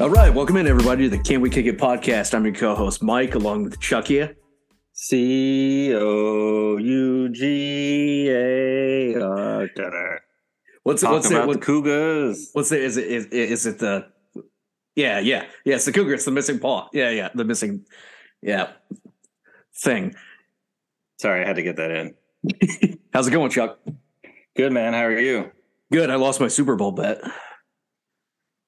All right, welcome in everybody to the Can We Kick It podcast. I'm your co-host Mike, along with Chuck here. C O U G A R. What's it? Talk What's it? What, the Cougars. what's it? Is it? Is, is it the? Yeah, yeah, yeah. It's the cougar. It's the missing paw. Yeah, yeah. The missing. Yeah. Thing. Sorry, I had to get that in. How's it going, Chuck? Good man. How are you? Good. I lost my Super Bowl bet.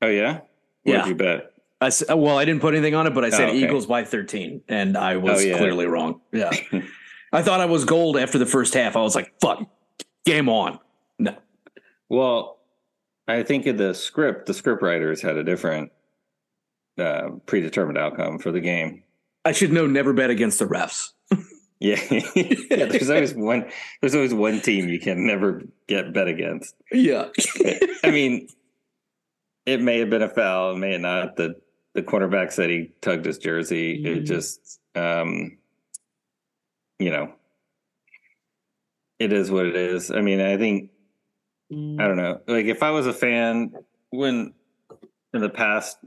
Oh yeah. What Yeah. you bet? I s- well, I didn't put anything on it, but I said Oh, okay. Eagles by 13, and I was Oh, yeah. clearly wrong. Yeah. I thought I was gold after the first half. I was like, "Fuck, game on." No. Well, I think in the script, the script writers had a different uh, predetermined outcome for the game. I should know never bet against the refs. Yeah. yeah. There's always one. There's always one team you can never get bet against. Yeah. I mean, it may have been a foul, it may have not. The the cornerback said he tugged his jersey. It Mhm. just, um, you know, it is what it is. I mean, I think I don't know. Like if I was a fan when in the past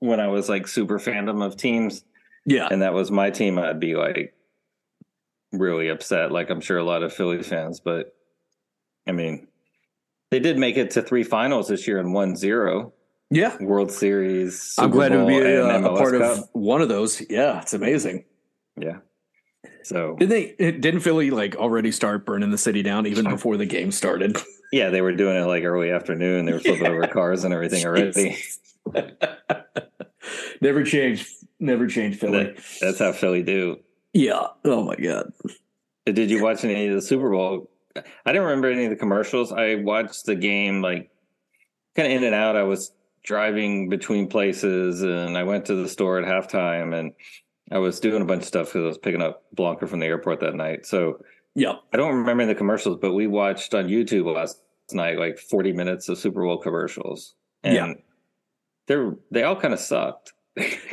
when I was like super fandom of teams yeah. and that was my team, I'd be like really upset. Like I'm sure a lot of Philly fans, but I mean, they did make it to three finals this year and won zero Yeah. World Series. I'm Super glad to Bowl, be uh, a, a part Cup. of one of those. Yeah, it's amazing. Yeah. So Did they? Didn't Philly like already start burning the city down even before the game started? yeah, they were doing it like early afternoon. They were flipping over cars and everything already. never change, Never change Philly. That- that's how Philly do. yeah. Oh my god. Did you watch any of the Super Bowl? I didn't remember any of the commercials. I watched the game like kind of in and out. I was driving between places and I went to the store at halftime and I was doing a bunch of stuff because I was picking up Blanca from the airport that night. So Yeah. I don't remember the commercials, but we watched on YouTube last night like 40 minutes of Super Bowl commercials. And Yeah. they're they all kind of sucked.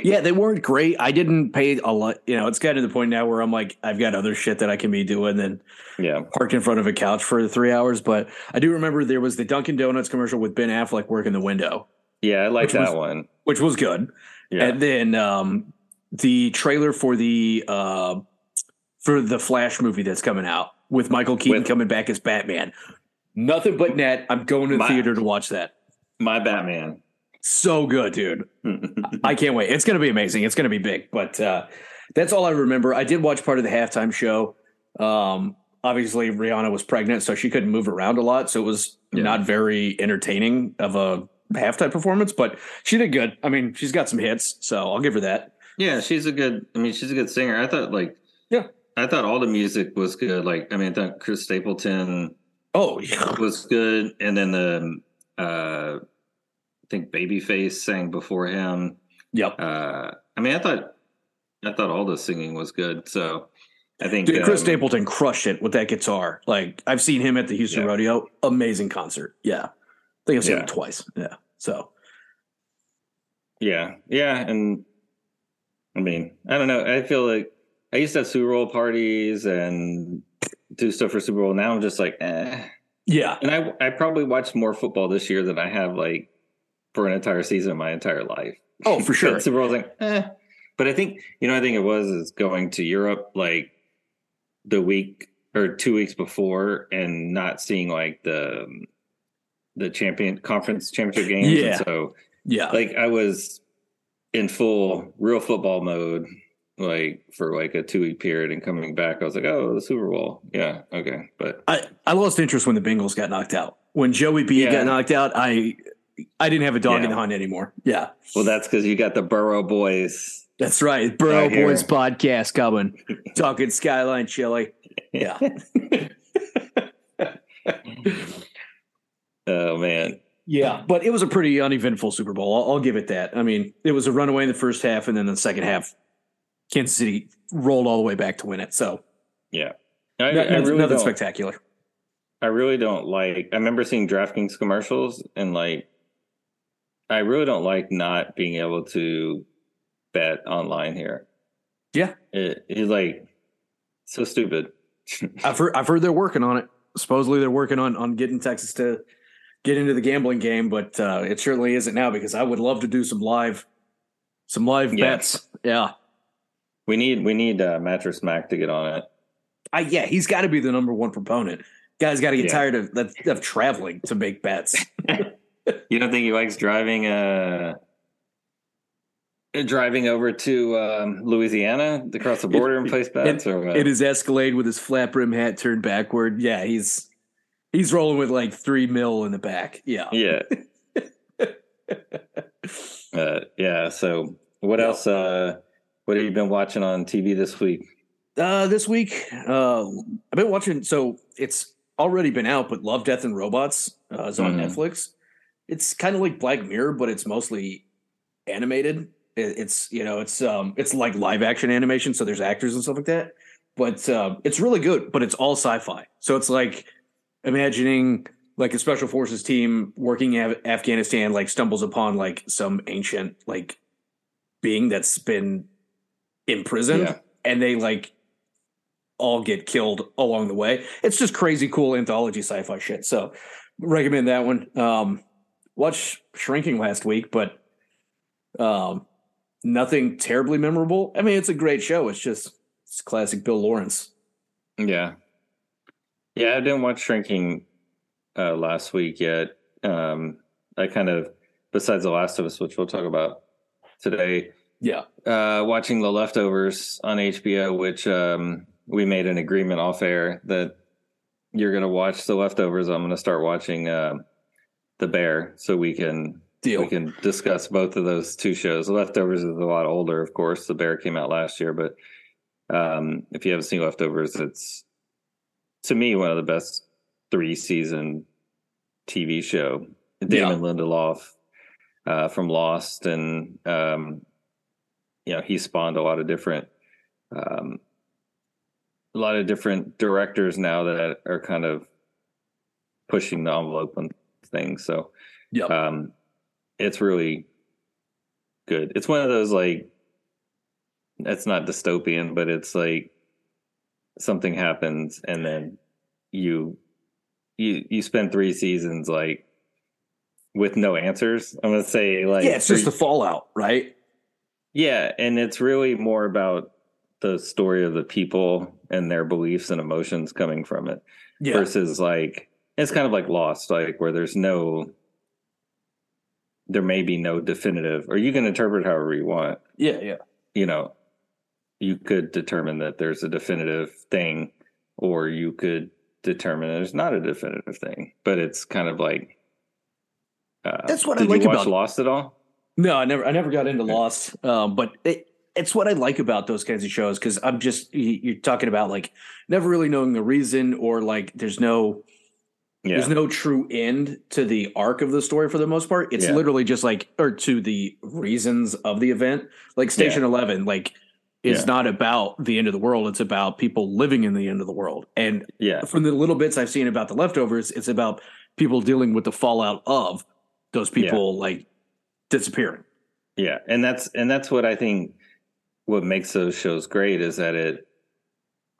Yeah, they weren't great. I didn't pay a lot. You know, it's gotten to the point now where I'm like, I've got other shit that I can be doing than yeah. parked in front of a couch for three hours. But I do remember there was the Dunkin' Donuts commercial with Ben Affleck working the window, Yeah, I like that was- one. which was good. Yeah. And then um, the trailer for the uh, for the Flash movie that's coming out with Michael Keaton With- coming back as Batman. Nothing but net. I'm going to the My- theater to watch that. My Batman. So good, dude. I can't wait. It's going to be amazing. It's going to be big. But uh, that's all I remember. I did watch part of the halftime show. Um, obviously, Rihanna was pregnant, so she couldn't move around a lot. So it was Yeah. not very entertaining of a halftime performance, but she did good. I mean, she's got some hits, so I'll give her that. Yeah, she's a good. I mean, she's a good singer. I thought like, Yeah. I thought all the music was good. Like, I mean, I thought Chris Stapleton Oh, yeah. was good, and then the, uh, think Babyface sang before him. Yep. Uh, I mean, I thought, I thought all the singing was good. So, I think Dude, Chris um, Stapleton crushed it with that guitar. Like, I've seen him at the Houston Yeah. Rodeo. Amazing concert. Yeah. I think I've seen Yeah. him twice. Yeah. So, Yeah, yeah, and I mean, I don't know. I feel like I used to have Super Bowl parties and do stuff for Super Bowl. Now I'm just like, eh. yeah. And I I probably watched more football this year than I have like for an entire season of my entire life. Oh, for sure. But Super Bowl's like, eh. But I think you know, I think it was is going to Europe like the week or two weeks before and not seeing like the the champion conference championship games. And Yeah. so Yeah. like I was in full real football mode like for like a two week period and coming back I was like, oh the Super Bowl. Yeah, okay. But I, I lost interest when the Bengals got knocked out. When Joey B Yeah. got knocked out, I I didn't have a dog in the hunt anymore. Yeah, well that's because you got the Burrow boys. that's right. Burrow Right. Boys podcast coming, talking Skyline Chili. Yeah, Oh man. yeah. But it was a pretty uneventful Super Bowl. I'll, I'll give it that. I mean, it was a runaway in the first half, and then the second half, Kansas City rolled all the way back to win it. So Yeah. I, no- I really nothing don't, spectacular. I really don't like I remember seeing DraftKings commercials and like I really don't like not being able to bet online here. Yeah, It, it's like so stupid. I've heard I've heard they're working on it. Supposedly they're working on on getting Texas to get into the gambling game, but uh, it certainly isn't now because I would love to do some live, some live Yeah. bets. Yeah, We need we need uh, Mattress Mac to get on it. I yeah, he's got to be the number one proponent. Guys got to get Yeah. tired of of of traveling to make bets. You don't think he likes driving uh driving over to um, Louisiana across the border and place bets or what? in his Escalade with his flat brim hat turned backward. Yeah, he's he's rolling with like three mil in the back. Yeah. yeah. uh, yeah. So what Yeah. else? Uh, what have you been watching on TV this week? Uh, this week, uh, I've been watching. So it's already been out, but Love, Death, and Robots uh, is on Mhm. Netflix. It's kind of like Black Mirror, but it's mostly animated. It, it's you know, it's um, it's like live action animation, so there's actors and stuff like that. But um, it's really good. But it's all sci-fi, so it's like imagining like a special forces team working in Af- Afghanistan, like stumbles upon like some ancient like being that's been imprisoned, Yeah. and they like all get killed along the way. It's just crazy cool anthology sci-fi shit. So recommend that one. Um watch Shrinking last week, but um nothing terribly memorable. I mean, it's a great show. It's just it's classic Bill Lawrence. Yeah. Yeah, I didn't watch Shrinking uh, last week yet. Um, I kind of, besides The Last of Us, which we'll talk about today, Yeah. uh, watching The Leftovers on HBO, which um, we made an agreement off air that you're going to watch The Leftovers. I'm going to start watching uh, The Bear so we can Deal. we can discuss both of those two shows. Leftovers is a lot older, of course. The Bear came out last year, but um, if you haven't seen Leftovers, it's to me one of the best three season TV show. Damon Lindelof uh, from Lost, and um, you know he spawned a lot of different, um, a lot of different directors now that are kind of pushing the envelope on things. So yeah, um, it's really good. It's one of those like it's not dystopian, but it's like something happens and then you you you spend three seasons like with no answers. I'm gonna say like yeah, it's just the fallout, right? yeah, and it's really more about the story of the people and their beliefs and emotions coming from it Yeah. versus like it's kind of like lost like where there's no there may be no definitive or you can interpret however you want Yeah, yeah. you know you could determine that there's a definitive thing or you could determine there's not a definitive thing but it's kind of like uh, That's what I like you watch about- lost at all No, I never I never got into Lost. Um, but it, it's what I like about those kinds of shows because I'm just you're talking about like never really knowing the reason or like there's no yeah There's no true end to the arc of the story for the most part. It's Yeah. literally just like, or to the reasons of the event. Like Station 11, like, is Yeah. not about the end of the world. It's about people living in the end of the world. And yeah from the little bits I've seen about the leftovers, it's about people dealing with the fallout of those people like disappearing. Yeah, and that's and that's what I think what makes those shows great is that it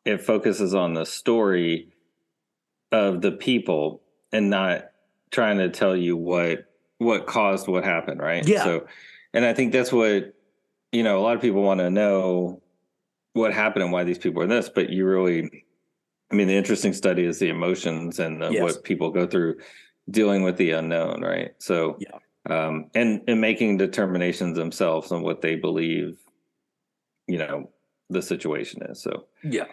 it focuses on the story of the people and not trying to tell you what what caused what happened, right? Yeah. So and I think that's what you know, a lot of people want to know what happened and why these people are this, but you really I mean the interesting study is the emotions and the, Yes. what people go through dealing with the unknown, right? So Yeah. um, and and making determinations themselves on what they believe, you know, the situation is. So Yeah.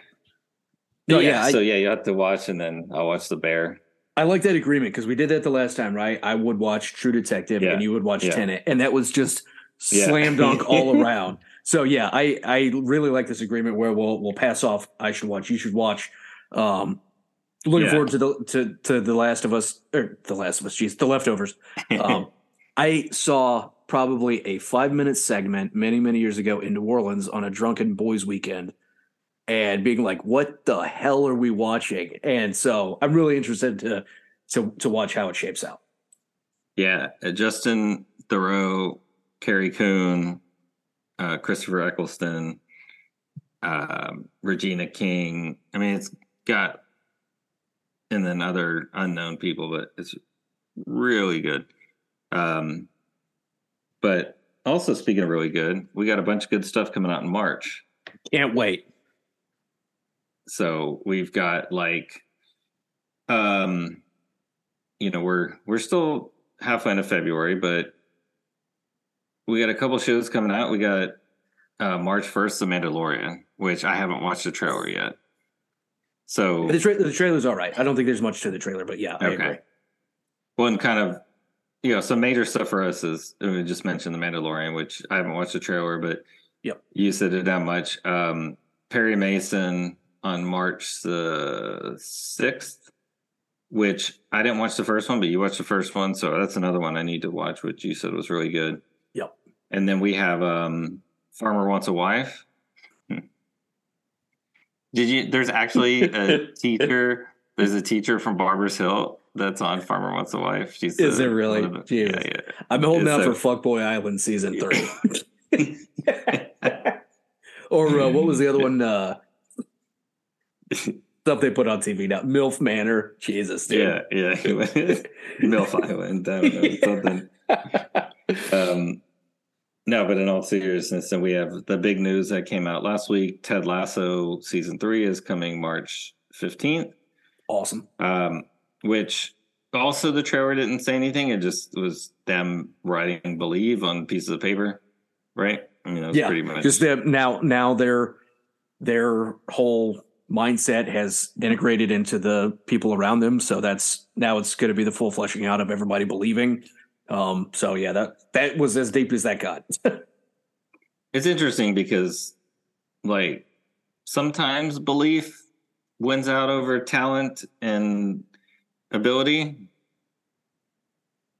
No, yeah, yeah, I- so yeah, you have to watch, and then I'll watch the bear. I like that agreement because we did that the last time, right? I would watch True Detective Yeah. and you would watch Yeah. Tenet, and that was just slam dunk all around. So yeah, I I really like this agreement where we'll we'll pass off. I should watch. You should watch. Um, looking Yeah. forward to the to to the Last of Us or the Last of Us. Jeez, the leftovers. Um, I saw probably a five minute segment many many years ago in New Orleans on a drunken boys weekend. And being like, "What the hell are we watching?" And so I'm really interested to to to watch how it shapes out. yeah, uh, Justin Theroux, Carrie Coon, uh, Christopher Eccleston, um, Regina King. I mean, it's got, and then other unknown people, but it's really good. Um, but also speaking of really good, we got a bunch of good stuff coming out in March. Can't wait. So we've got like, um, you know, we're we're still halfway into February, but we got a couple shows coming out. We got uh, March first, The Mandalorian, which I haven't watched the trailer yet. So The, tra- the trailer's all right. I don't think there's much to the trailer, but yeah, I Okay. agree. One kind of, you know, some major stuff for us is we just mentioned the Mandalorian, which I haven't watched the trailer, but Yep. you said it that much. Um, Perry Mason on March the sixth, which I didn't watch the first one, but you watched the first one, so that's another one I need to watch, which you said was really good. Yep. And then we have um, Farmer Wants a Wife. Hmm. Did you? There's actually a teacher. There's a teacher from Barbers Hill that's on Farmer Wants a Wife. She's Is the- it really? one the- Jesus. yeah, I'm holding It's out a- for Fuckboy Island season three. or uh, what was the other one? Uh, stuff they put on TV now. MILF Manor. Jesus, dude. yeah, yeah. Milf Island. I don't know something. Um, no, but in all seriousness, then we have the big news that came out last week. Ted Lasso season three is coming March fifteenth. Awesome. um, which also the trailer didn't say anything. It just was them writing "believe" on pieces of paper, right? I mean, that was Yeah, pretty much Just that now, now their their whole mindset has integrated into the people around them. So that's now it's going to be the full fleshing out of everybody believing. Um, so yeah, that that was as deep as that got. It's interesting because, like, sometimes belief wins out over talent and ability.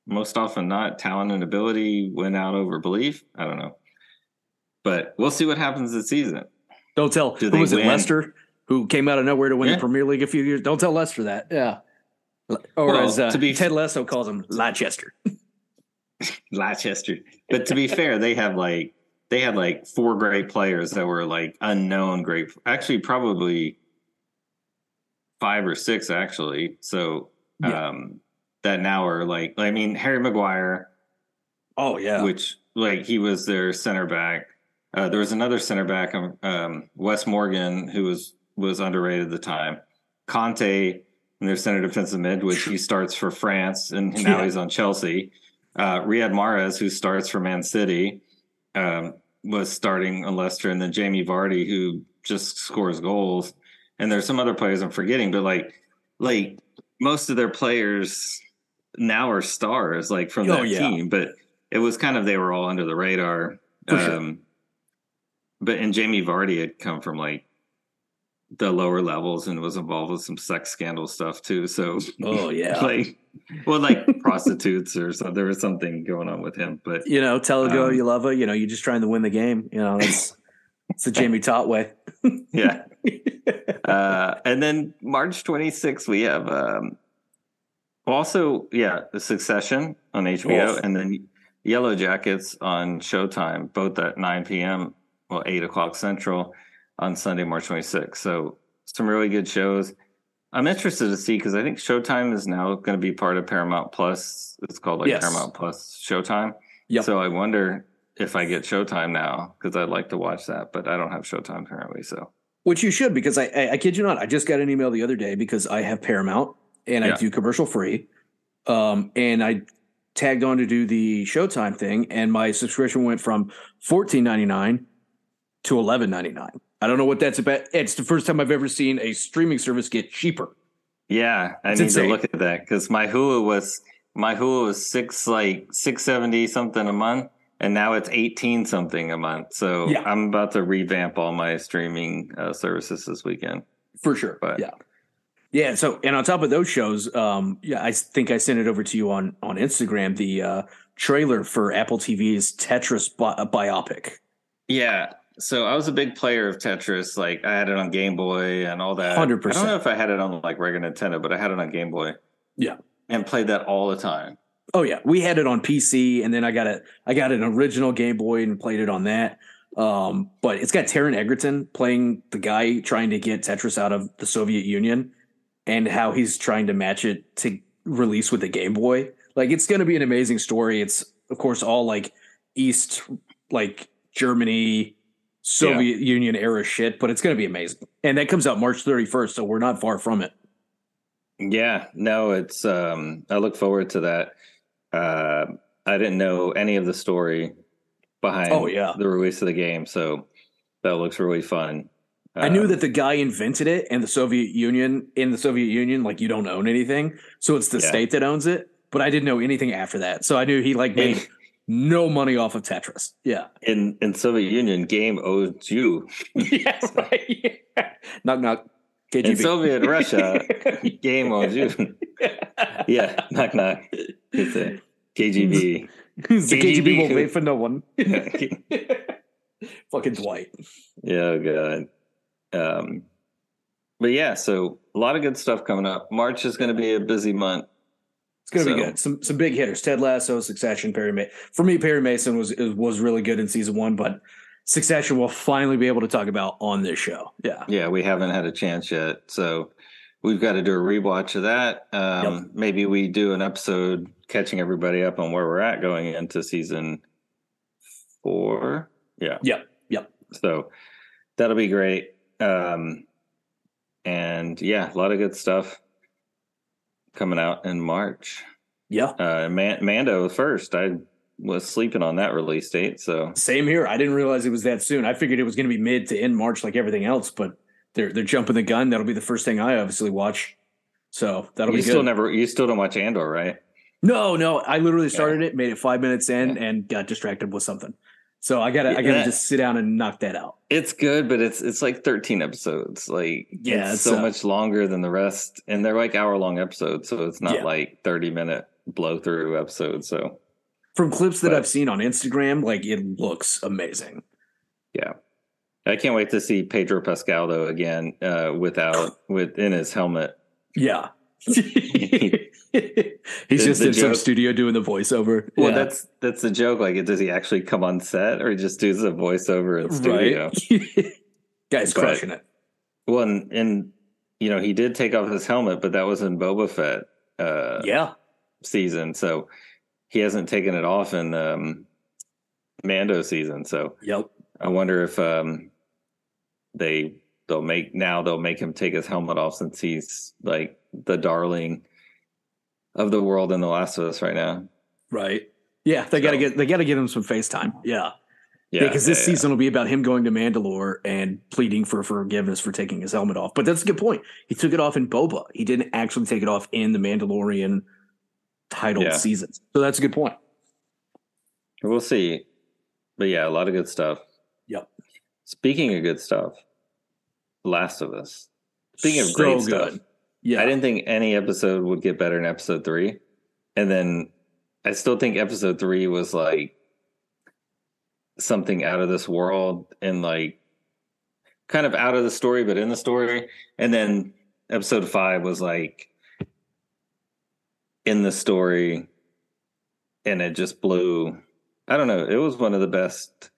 Most often, not talent and ability win out over belief. I don't know, but we'll see what happens this season. Don't tell Do who they was it? Lester who came out of nowhere to win Yeah. the Premier League a few years. Don't tell Lester that. Yeah. Or Well, as uh, to be- Ted Lasso calls him, Leicester. Leicester. But to be fair, they have like they had like four great players that were like unknown great. Actually, probably five or six actually. So Yeah. um that now are like I mean Harry Maguire, Oh yeah. which like he was their center back. Uh, there was another center back, um, um, Wes Morgan, who was was underrated at the time. Kanté, their center defensive mid, which he starts for France, and now Yeah. he's on Chelsea. Uh, Riyad Mahrez, who starts for Man City, um, was starting on Leicester, and then Jamie Vardy, who just scores goals. And there's some other players I'm forgetting, but like, like most of their players now are stars, like from Oh, that yeah. team. But it was kind of they were all under the radar. For sure. um, But and Jamie Vardy had come from like the lower levels and was involved with some sex scandal stuff too. So oh yeah. like, well, like prostitutes or so. There was something going on with him, but you know, tell her go Um, you love her. You know, you're just trying to win the game. You know, that's it's the Jamie Tartt way. yeah. Uh, and then March 26th, we have um, also, yeah, The Succession on HBO, Oof. and then Yellow Jackets on Showtime, both at 9 p.m. Well, 8 o'clock Central on Sunday, March 26th. So some really good shows. I'm interested to see because I think Showtime is now going to be part of Paramount Plus. It's called like Yes. Paramount Plus Showtime. Yep. So I wonder if I get Showtime now because I'd like to watch that, but I don't have Showtime currently. So Which you should because I, I I kid you not, I just got an email the other day because I have Paramount and I do commercial free. Um, and I tagged on to do the Showtime thing, and my subscription went from fourteen ninety nine to eleven ninety nine. I don't know what that's about. It's the first time I've ever seen a streaming service get cheaper. Yeah, I It's need insane. to look at that because my Hulu was my Hulu was six like six seventy something a month, and now it's eighteen something a month. So Yeah. I'm about to revamp all my streaming uh, services this weekend. For sure. But- yeah. Yeah. So, and on top of those shows, um, yeah, I think I sent it over to you on on Instagram. The uh, trailer for Apple TV's Tetris bi- biopic. Yeah. So I was a big player of Tetris. Like I had it on Game Boy and all that. 100%. I don't know if I had it on like regular Nintendo, but I had it on Game Boy. Yeah. And played that all the time. Oh yeah, we had it on PC, and then I got a I got an original Game Boy and played it on that. Um, but it's got Taron Egerton playing the guy trying to get Tetris out of the Soviet Union, and how he's trying to match it to release with the Game Boy. Like it's going to be an amazing story. It's of course all like East, like Germany, Soviet Union era shit, but it's going to be amazing. And that comes out March 31st, so we're not far from it. Yeah, no, it's um I look forward to that. Uh I didn't know any of the story behind Oh, yeah. the release of the game, so that looks really fun. I knew Um, that the guy invented it and the Soviet Union in the Soviet Union, like you don't own anything. So it's the Yeah. state that owns it. But I didn't know anything after that. So I knew he like made no money off of Tetris. Yeah. in in Soviet Union, game owes you. yeah, right. Yeah. Knock knock. KGB. In Soviet Russia, game owes you. yeah, knock knock. It's a KGB. the KGB KGB. will wait for no one. Fucking Dwight. good. Um, but yeah, so a lot of good stuff coming up. March is going to be a busy month. It's gonna be good. Some some big hitters. Ted Lasso, Succession, Perry Mason. For me, Perry Mason was was really good in season one, but Succession we'll finally be able to talk about on this show. Yeah. Yeah, we haven't had a chance yet, so we've got to do a rewatch of that. Um, Maybe we do an episode catching everybody up on where we're at going into season four. Yeah. Yep. Yep. So that'll be great. Um, and yeah, a lot of good stuff coming out in March. Yeah. Uh, Man- Mando first. I was sleeping on that release date, so Same here. I didn't realize it was that soon. I figured it was going to be mid to end March like everything else, but they're they're jumping the gun. That'll be the first thing I obviously watch. So that'll you be good. still never, you still don't watch Andor, right? no, no. I literally started it, made it five minutes in, and got distracted with something. So I gotta I gotta Yeah. just sit down and knock that out. It's good, but it's it's like 13 episodes. Like Yeah, so uh, much longer than the rest, and they're like hour long episodes, so it's not Yeah. like 30 minute blow through episodes. So From clips that But- I've seen on Instagram, like it looks amazing. yeah, I can't wait to see Pedro Pascal though again uh, without within his helmet. Yeah. He's just the in some studio doing the voiceover. Well, Yeah. that's that's the joke. Like, does he actually come on set, or he just does a voiceover in studio? right. Guy's But- crushing it. Well, and, and you know he did take off his helmet, but that was in Boba Fett. Uh, Yeah. season, so he hasn't taken it off in um, Mando season. So Yep. I wonder if um, they they'll make now they'll make him take his helmet off since he's like the darling of the world in The Last of Us right now. Right. Yeah, they gotta get they gotta give him some FaceTime. Yeah. Yeah, because this yeah, season will be about him going to Mandalore and pleading for forgiveness for taking his helmet off. But that's a good point. He took it off in Boba. He didn't actually take it off in the Mandalorian titled Yeah. seasons. So that's a good point. we'll see. But yeah, a lot of good stuff. Yep. Speaking of good stuff, Last of Us. Speaking of So great stuff, Yeah. I didn't think any episode would get better than episode three. And then I still think episode three was like something out of this world and like kind of out of the story, but in the story. And then episode five was like in the story and it just blew. I don't know. It was one of the best,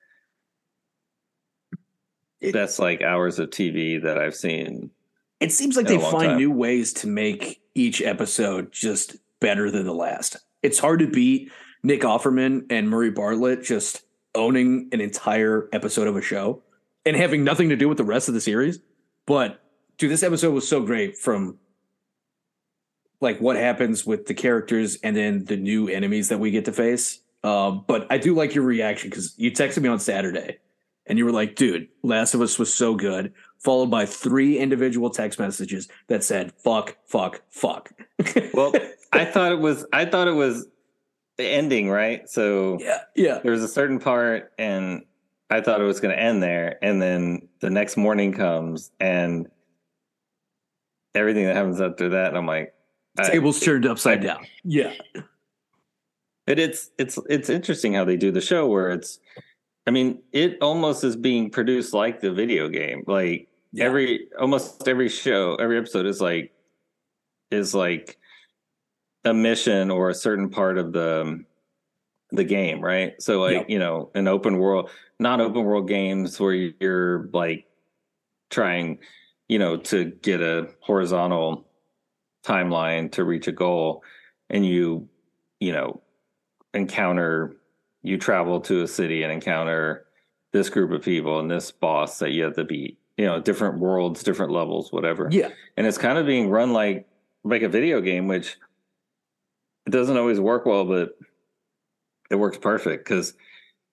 It- best like hours of TV that I've seen. It seems like they find time. new ways to make each episode just better than the last. It's hard to beat Nick Offerman and Murray Bartlett just owning an entire episode of a show and having nothing to do with the rest of the series. But dude, this episode was so great from like what happens with the characters and then the new enemies that we get to face. Um, but I do like your reaction because you texted me on Saturday and you were like, dude, Last of Us was so good, followed by three individual text messages that said, fuck, fuck, fuck. Well, I thought it was, I thought it was the ending, right? So yeah, yeah. there was a certain part and I thought it was going to end there. And then the next morning comes and everything that happens after that. And I'm like, I- Tables turned upside I- down. Yeah. But it's it's it's interesting how they do the show where it's I mean, it almost is being produced like the video game. Like Yeah. every almost every show, every episode is like is like a mission or a certain part of the the game, right? So like, Yep. you know, an open world, not open world games where you're like trying, you know, to get a horizontal timeline to reach a goal and you you know, encounter you travel to a city and encounter this group of people and this boss that you have to beat. You know, different worlds, different levels, whatever. Yeah. And it's kind of being run like like a video game, which it doesn't always work well, but it works perfect because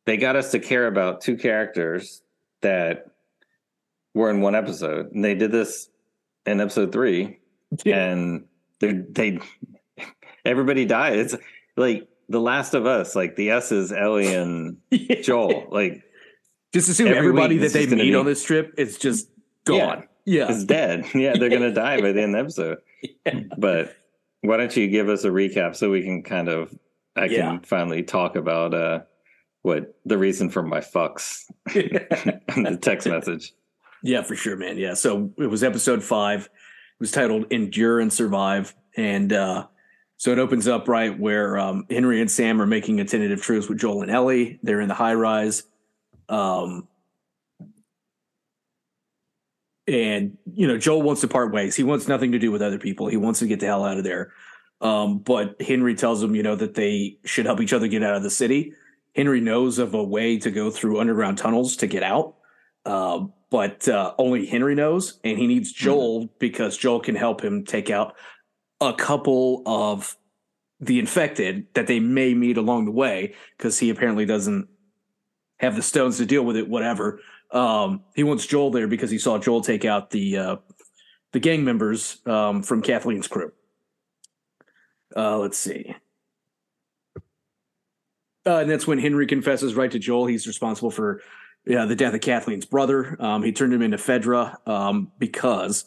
they got us to care about two characters that were in one episode. And they did this in episode three. Yeah. And they they everybody died. It's like The Last of Us, like the S is Ellie and Joel. Like Just assume Every everybody that they meet be- on this trip is just gone. Yeah. is dead. Yeah, they're gonna die by the end of the episode. But why don't you give us a recap so we can kind of I can Yeah. finally talk about uh what the reason for my fucks in the text message. Yeah, for sure, man. Yeah. So it was episode five. It was titled Endure and Survive. And uh, so it opens up right where um, Henry and Sam are making a tentative truce with Joel and Ellie. They're in the high rise. Um, and, you know, Joel wants to part ways. He wants nothing to do with other people. He wants to get the hell out of there. Um, but Henry tells him, you know, that they should help each other get out of the city. Henry knows of a way to go through underground tunnels to get out. Uh, but uh, only Henry knows, and he needs Joel because Joel can help him take out a couple of the infected that they may meet along the way because he apparently doesn't have the stones to deal with it. Whatever. Um, he wants Joel there because he saw Joel take out the uh, the gang members um, from Kathleen's crew. Uh, let's see. Uh, and that's when Henry confesses right to Joel. He's responsible for yeah, the death of Kathleen's brother. Um, he turned him into Fedra um, because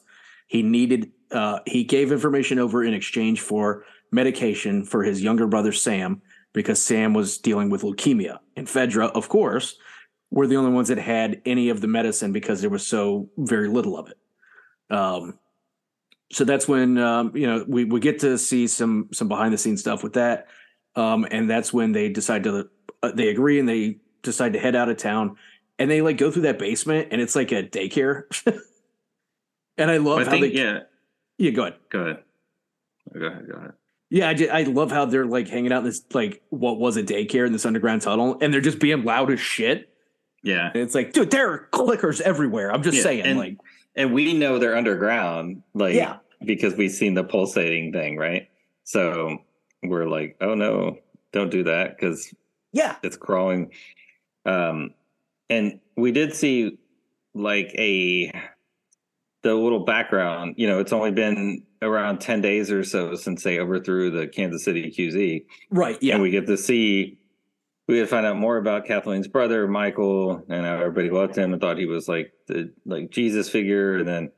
he needed. Uh, he gave information over in exchange for medication for his younger brother Sam because Sam was dealing with leukemia. And Fedra, of course, were the only ones that had any of the medicine because there was so very little of it. Um, so that's when um, you know we we get to see some some behind the scenes stuff with that, um, and that's when they decide to uh, they agree and they decide to head out of town, and they like go through that basement and it's like a daycare, and I love I how think they yeah. Yeah go ahead Go ahead. Go ahead. Go ahead. yeah I, ju- I love how they're like hanging out in this like what was a daycare in this underground tunnel and they're just being loud as shit Yeah. and it's like dude there are clickers everywhere I'm just Yeah, saying and- like And we know they're underground, like Yeah. because we've seen the pulsating thing, right? So we're like, oh no, don't do that because yeah it's crawling. Um, and we did see like a the little background. You know, it's only been around ten days or so since they overthrew the Kansas City QZ, right yeah and we get to see. We get to find out more about Kathleen's brother, Michael, and how everybody loved him and thought he was like the like Jesus figure, and then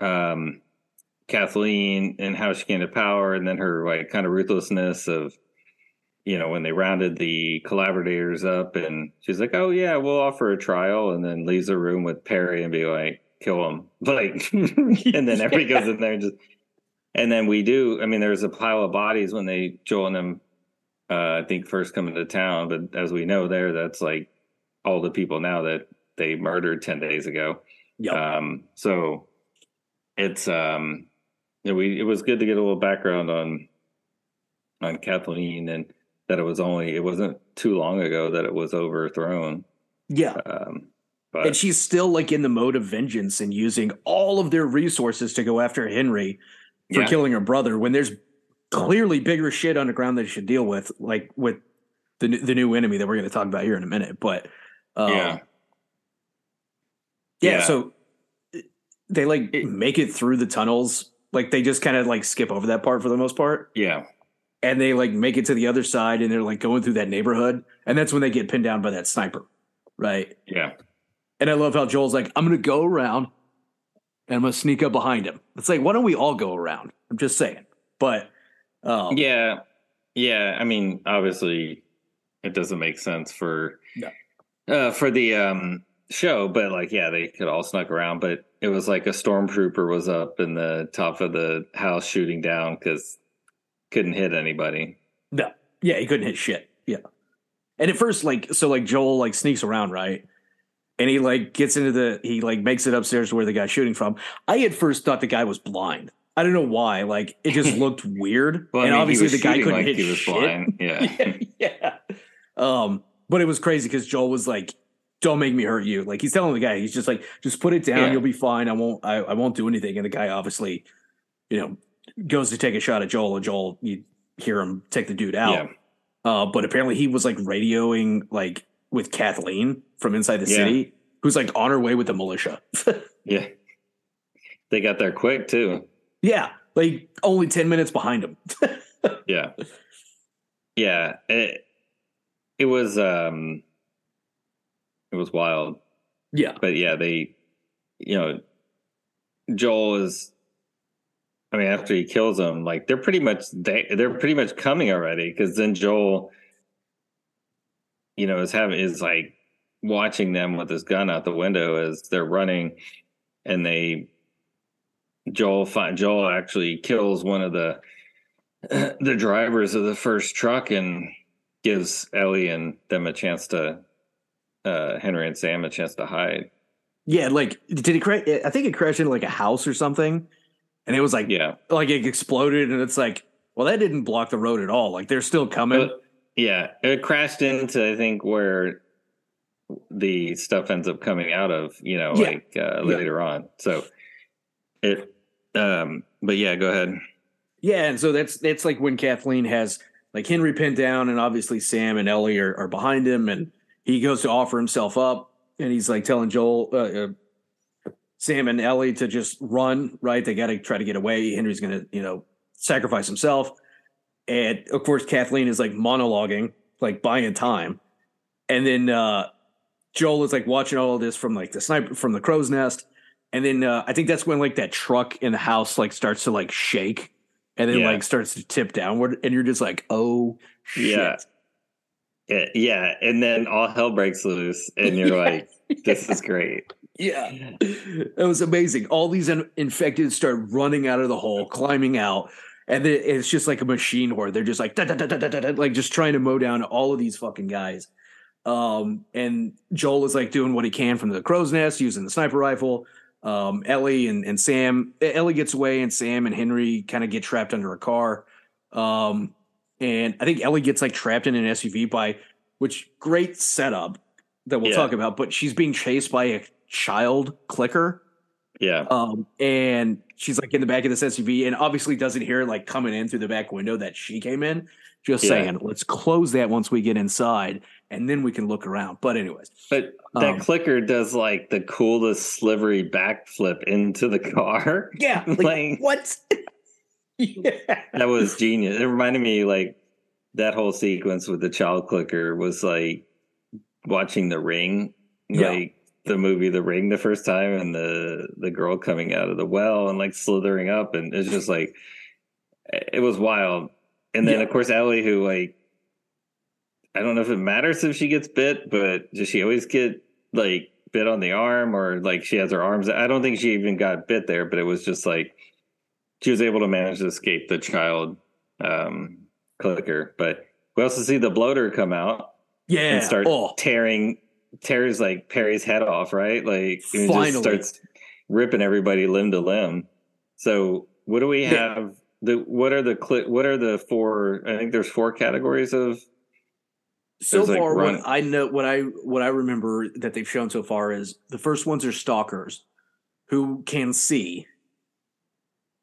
um, Kathleen and how she came to power, and then her like kind of ruthlessness of you know, when they rounded the collaborators up and she's like, Oh yeah, we'll offer a trial and then leaves the room with Perry and be like, kill him. Like and then everybody goes in there and just and then we do I mean there's a pile of bodies when they Joel and them uh I think first come into town, but as we know there, that's like all the people now that they murdered ten days ago. Yep. Um so it's um you know, we it was good to get a little background on on Kathleen and that it was only it wasn't too long ago that it was overthrown. yeah Um, but and she's still like in the mode of vengeance and using all of their resources to go after Henry for Yeah. killing her brother when there's clearly bigger shit underground that she should deal with, like with the the new enemy that we're going to talk about here in a minute. But um, yeah, yeah, Yeah. so they like It- make it through the tunnels. Like they just kind of like skip over that part for the most part, yeah, and they like make it to the other side, and they're like going through that neighborhood, and that's when they get pinned down by that sniper, right? yeah, And I love how Joel's like, I'm going to go around and I'm going to sneak up behind him. It's like, why don't we all go around? I'm just saying. But um, yeah, yeah. I mean, obviously, it doesn't make sense for No. uh, for the um, show, but like, yeah, they could all snuck around. But it was like a stormtrooper was up in the top of the house shooting down because couldn't hit anybody. no, yeah, he couldn't hit shit. Yeah. And at first, like, so like Joel like sneaks around, right? And he like gets into the, he like makes it upstairs to where the guy's shooting from. I at first thought the guy was blind. I don't know why. Like it just looked weird, Well, I and mean, obviously the guy couldn't like hit he was shit. blind. Yeah. yeah, yeah. Um, but it was crazy because Joel was like, "Don't make me hurt you." Like he's telling the guy, he's just like, "Just put it down. Yeah. You'll be fine. I won't. I, I won't do anything." And the guy obviously, you know, goes to take a shot at Joel, and Joel, you hear him take the dude out. Yeah. Uh, but apparently he was like radioing like with Kathleen from inside the Yeah. city, who's like on her way with the militia. Yeah. They got there quick too. yeah, like only ten minutes behind them. Yeah. Yeah. It it was um it was wild. yeah, But yeah, they you know Joel is I mean, after he kills them, like they're pretty much they they're pretty much coming already because then Joel, you know, is having is like watching them with his gun out the window as they're running, and they Joel find Joel actually kills one of the the drivers of the first truck and gives Ellie and them a chance to uh Henry and Sam a chance to hide. yeah. Like, did it crash? I think it crashed into like a house or something, and it was like Yeah. like it exploded, and it's like, well, that didn't block the road at all. Like they're still coming. Uh, yeah, it crashed into I think where the stuff ends up coming out of, you know, Yeah. like uh, Yeah. later on. So it, um, but yeah, go ahead. Yeah, and so that's that's like when Kathleen has like Henry pinned down, and obviously Sam and Ellie are, are behind him, and he goes to offer himself up, and he's like telling Joel, uh, uh, Sam and Ellie to just run. Right, they got to try to get away. Henry's gonna, you know, sacrifice himself, and of course Kathleen is like monologuing, like buying time, and then uh, Joel is like watching all of this from like the sniper from the crow's nest. And then uh, I think that's when like that truck in the house like starts to like shake and then Yeah. like starts to tip downward and you're just like, oh shit. Yeah. Yeah, yeah, and then all hell breaks loose, and you're like, "This is great." Yeah. It was amazing. All these in- infected start running out of the hole, climbing out. And it's just like a machine horde. They're just like, da, da, da, da, da, da, like just trying to mow down all of these fucking guys. Um, and Joel is like doing what he can from the crow's nest using the sniper rifle. Um, Ellie and, and Sam, Ellie gets away, and Sam and Henry kind of get trapped under a car. Um, and I think Ellie gets like trapped in an SUV by, which great setup that we'll Yeah. talk about, but she's being chased by a child clicker. Yeah, Um, and she's like in the back of this SUV and obviously doesn't hear like coming in through the back window that she came in. Just Yeah. saying, let's close that once we get inside and then we can look around. But anyways, but that Um, clicker does like the coolest slivery backflip into the car. yeah, like, like what? yeah. That was genius. It reminded me like that whole sequence with the child clicker was like watching The Ring, Yeah. like the movie The Ring the first time, and the the girl coming out of the well and like slithering up, and it's just like it was wild. And then Yeah. of course Ellie, who like I don't know if it matters if she gets bit, but does she always get like bit on the arm or like she has her arms? I don't think she even got bit there, but it was just like she was able to manage to escape the child um, clicker. But we also see the bloater come out Yeah. and start oh, tearing tears like Perry's head off, right? Like Finally. just starts ripping everybody limb to limb. So what do we have? The what are the cli- what are the four? I think there's four categories of so like, far run- what I know what I what I remember that they've shown so far is the first ones are stalkers who can see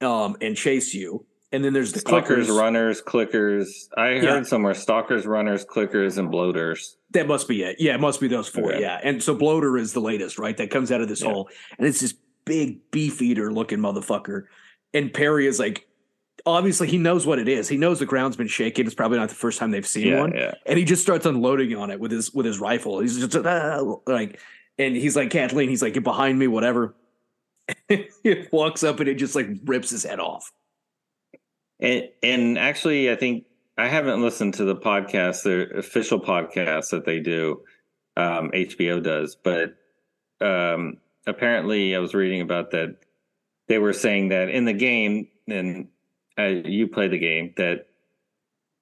um and chase you. And then there's the stalkers, clickers. runners, clickers. I heard Yeah. somewhere stalkers, runners, clickers, and bloaters. That must be it. Yeah, it must be those four. Okay. Yeah. And so bloater is the latest, right? That comes out of this Yeah. hole. And it's this big beef eater looking motherfucker. And Perry is like obviously he knows what it is. He knows the ground's been shaking. It's probably not the first time they've seen Yeah, one. yeah. And he just starts unloading on it with his with his rifle. He's just "Ah," like and he's like, Kathleen, he's like, get behind me, whatever. he walks up and it just like rips his head off. And, and actually, I think I haven't listened to the podcast, the official podcast that they do. Um, HBO does, but um, apparently, I was reading about that. They were saying that in the game, and uh, you play the game, that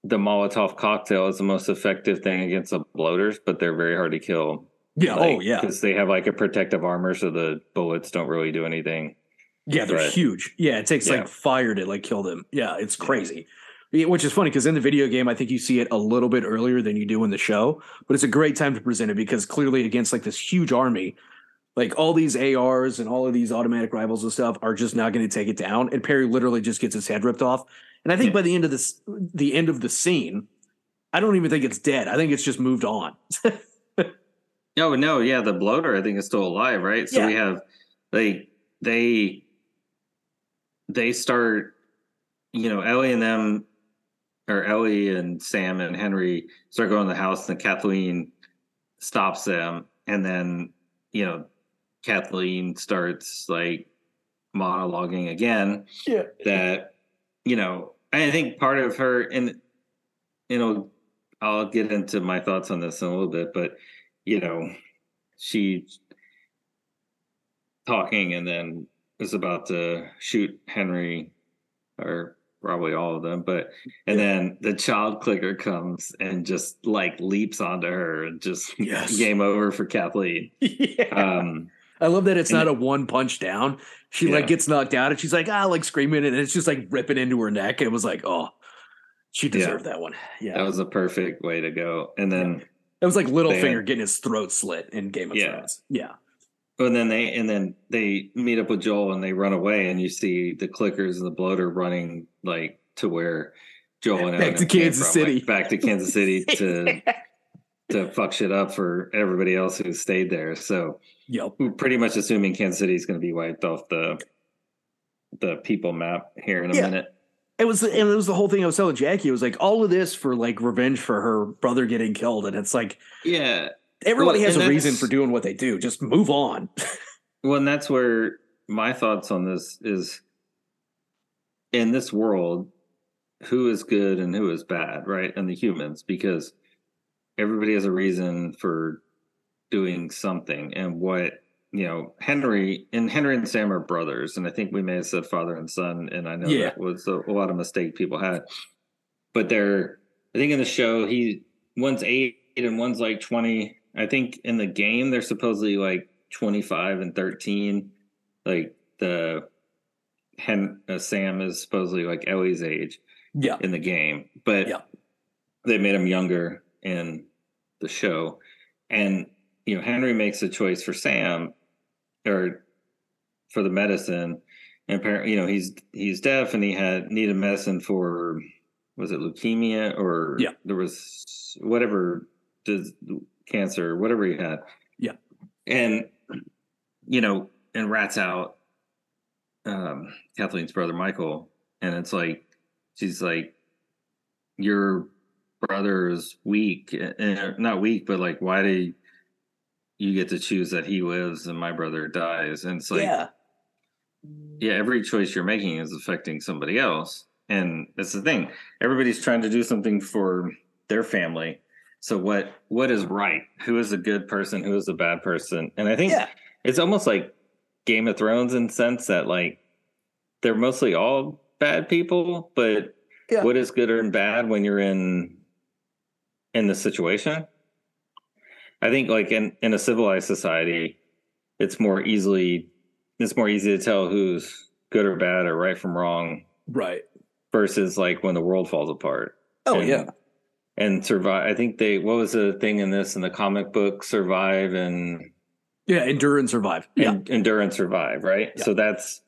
the Molotov cocktail is the most effective thing against the bloaters, but they're very hard to kill. Yeah. oh yeah. because they have like a protective armor, so the bullets don't really do anything. Yeah, they're But- huge. Yeah, it takes Yeah. like fire to like kill them. Yeah, it's crazy. Yeah, Which is funny because in the video game, I think you see it a little bit earlier than you do in the show, but it's a great time to present it because clearly against like this huge army, like all these ARs and all of these automatic rifles and stuff are just not going to take it down. And Perry literally just gets his head ripped off. And I think Yeah. by the end of this, the end of the scene, I don't even think it's dead. I think it's just moved on. no, no, yeah, the bloater I think is still alive, right? So we have like they they start, you know, Ellie and them or Ellie and Sam and Henry start going to the house and Kathleen stops them and then, you know, Kathleen starts like monologuing again Yeah. that, you know, I think part of her and you know, I'll get into my thoughts on this in a little bit, but you know, she talking and then is about to shoot Henry or probably all of them, but and then the child clicker comes and just like leaps onto her and just Yes. game over for Kathleen. yeah. Um I love that it's not a one punch down. She like gets knocked out and she's like, ah, like screaming, and it's just like ripping into her neck. And it was like, oh, she deserved that one. Yeah. that was a perfect way to go. And then It was like Littlefinger getting his throat slit in Game of Yeah. Thrones. Yeah. And then they and then they meet up with Joel and they run away and you see the clickers and the bloater running like to where Joel and Back Adam to Kansas from, like, City. back to Kansas City to to fuck shit up for everybody else who stayed there. So Yep. we're pretty much assuming Kansas City is going to be wiped off the the people map here in a Yeah. minute. It was, and it was the whole thing I was telling Jackie. It was like all of this for like revenge for her brother getting killed, and it's like Yeah. Everybody Well, has a reason for doing what they do. Just move on. Well, and that's where my thoughts on this is in this world, who is good and who is bad, right? And the humans, because everybody has a reason for doing something. And what, you know, Henry and Henry and Sam are brothers. And I think we may have said father and son. And I know Yeah. that was a, a lot of mistake people had. But they're, I think in the show, he, one's eight and one's like 20. I think in the game, they're supposedly like 25 and 13 like the Hen, uh, sam is supposedly like ellie's age yeah. in the game but Yeah. they made him younger in the show and you know henry makes a choice for sam or for the medicine and apparently you know he's he's deaf and he had needed medicine for was it leukemia or Yeah. there was whatever dis- cancer whatever he had Yeah. and you know and rats out um kathleen's brother michael and it's like she's like your brother is weak and not weak but like why do you get to choose that he lives and my brother dies and it's like yeah. yeah, every choice you're making is affecting somebody else. And that's the thing. Everybody's trying to do something for their family. So what what is right? Who is a good person? Who is a bad person? And I think Yeah. it's almost like Game of Thrones in sense that like they're mostly all bad people, but Yeah. what is good and bad when you're in in the situation? I think like in in a civilized society, it's more easily it's more easy to tell who's good or bad or right from wrong Right. versus like when the world falls apart. Oh And- yeah. And survive. I think they what was the thing in this in the comic book? Survive and Yeah. Endure and survive. Yeah. en- endure and survive, right? Yeah. So that's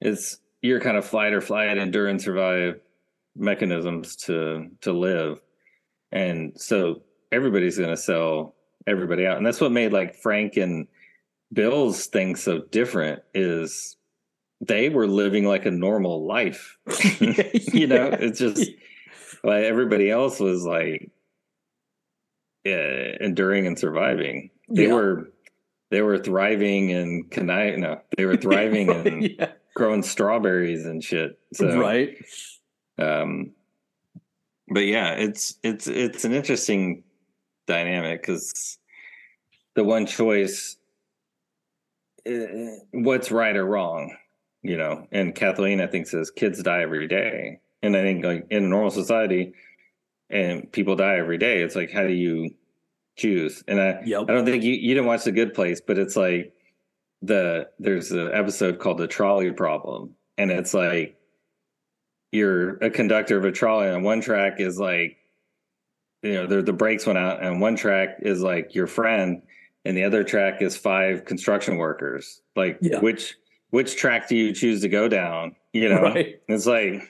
it's your kind of flight or flight, endure and survive mechanisms to to live. And so everybody's going to sell everybody out, and that's what made like Frank and Bill's thing so different. Is they were living like a normal life, you know? It's just like everybody else was like yeah, enduring and surviving. They Yeah. were they were thriving and connive no, they were thriving and yeah. growing strawberries and shit. So right. um but yeah, it's it's it's an interesting dynamic cuz the one choice uh, what's right or wrong, you know. And Kathleen I think says kids die every day. And I think like in a normal society and people die every day, it's like how do you choose? And I Yep. I don't think you you didn't watch The Good Place, but it's like the there's an episode called the trolley problem, and it's like you're a conductor of a trolley, and one track is like you know the the brakes went out, and one track is like your friend, and the other track is five construction workers. Like Yeah. which which track do you choose to go down? You know, Right. it's like,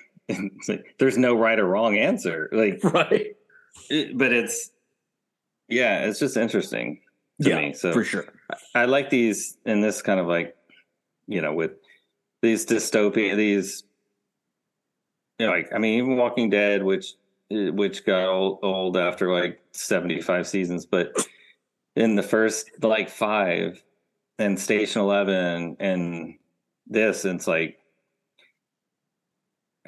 like there's no right or wrong answer. Like, Right. it- but it's yeah, it's just interesting to Yeah, me. So for sure. I like these in this kind of like, you know, with these dystopia, these, you know, like I mean, even Walking Dead, which which got old, old after like seventy five seasons, but in the first like five, and Station Eleven, and this, it's like,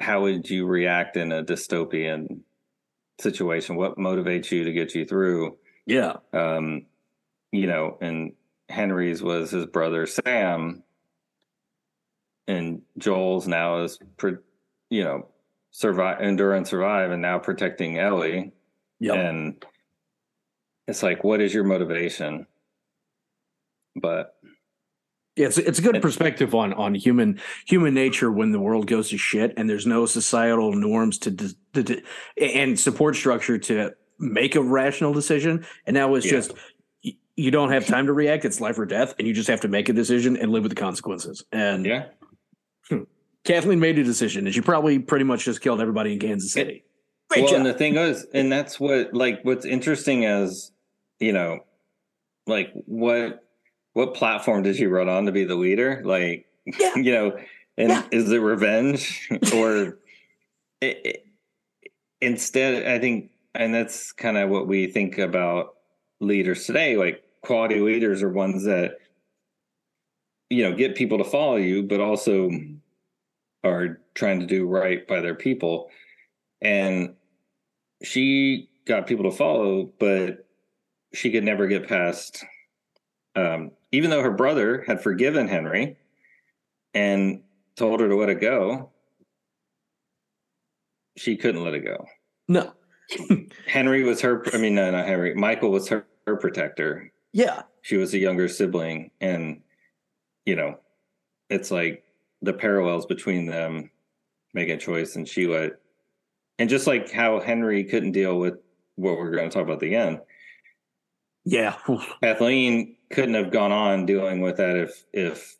how would you react in a dystopian situation? What motivates you to get you through? Yeah. um, you know, and Henry's was his brother Sam, and Joel's now is, you know, survive, endure and survive, and now protecting Ellie. Yeah. And it's like, what is your motivation? But Yeah, it's it's a good perspective on on human human nature when the world goes to shit and there's no societal norms to, d to and support structure to make a rational decision. And now it's Yeah. just you don't have time to react. It's life or death, and you just have to make a decision and live with the consequences. And yeah, hmm. Kathleen made a decision, and she probably pretty much just killed everybody in Kansas City. Great well, job. and the thing is, and that's what like what's interesting as you know, like what what platform did she run on to be the leader? Like, Yeah. you know, and Yeah. is it revenge or it, it- instead? I think, and that's kind of what we think about leaders today. Like, quality leaders are ones that you know get people to follow you, but also are trying to do right by their people. And she got people to follow, but she could never get past. Um, even though her brother had forgiven Henry and told her to let it go, she couldn't let it go. no, Henry was her. I mean, no, not Henry. Michael was her, her protector. yeah, She was a younger sibling, and you know, it's like the parallels between them make a choice, and she let, and just like how Henry couldn't deal with what we're going to talk about at the end. Yeah. Kathleen couldn't have gone on dealing with that if if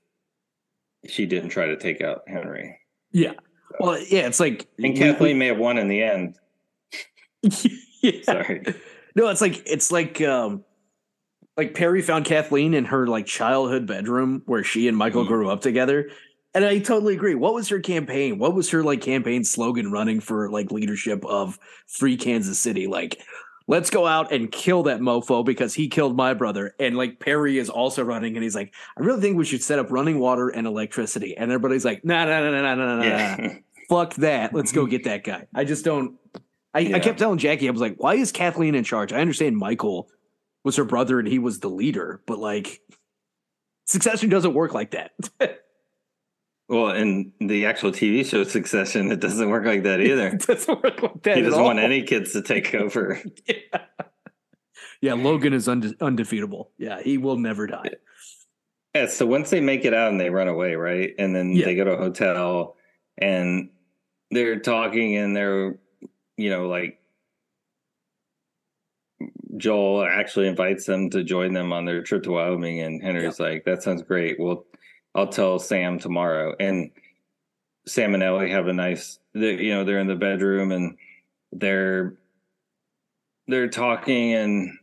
she didn't try to take out Henry. Yeah. Well, yeah, it's like And we- Kathleen may have won in the end. yeah. Sorry. No, it's like it's like um like Perry found Kathleen in her like childhood bedroom where she and Michael Mhm. grew up together. And I totally agree. What was her campaign? What was her like campaign slogan running for like leadership of free Kansas City? Like, let's go out and kill that mofo because he killed my brother. And like Perry is also running and he's like, I really think we should set up running water and electricity. And everybody's like, nah, nah, nah, nah, nah, nah, yeah. nah. Fuck that. Let's go get that guy. I just don't. I, yeah. I kept telling Jackie, I was like, why is Kathleen in charge? I understand Michael was her brother and he was the leader, but like, succession doesn't work like that. Well, in the actual TV show Succession, it doesn't work like that either. it doesn't work like that. he doesn't want any kids to take over. Yeah. Yeah, Logan is unde- undefeatable. Yeah, he will never die. Yeah, so once they make it out and they run away, right? And then Yeah. they go to a hotel and they're talking and they're, you know, like Joel actually invites them to join them on their trip to Wyoming. And Henry's like, that sounds great. Well, I'll tell Sam tomorrow. And Sam and Ellie have a nice, you know, they're in the bedroom and they're, they're talking and,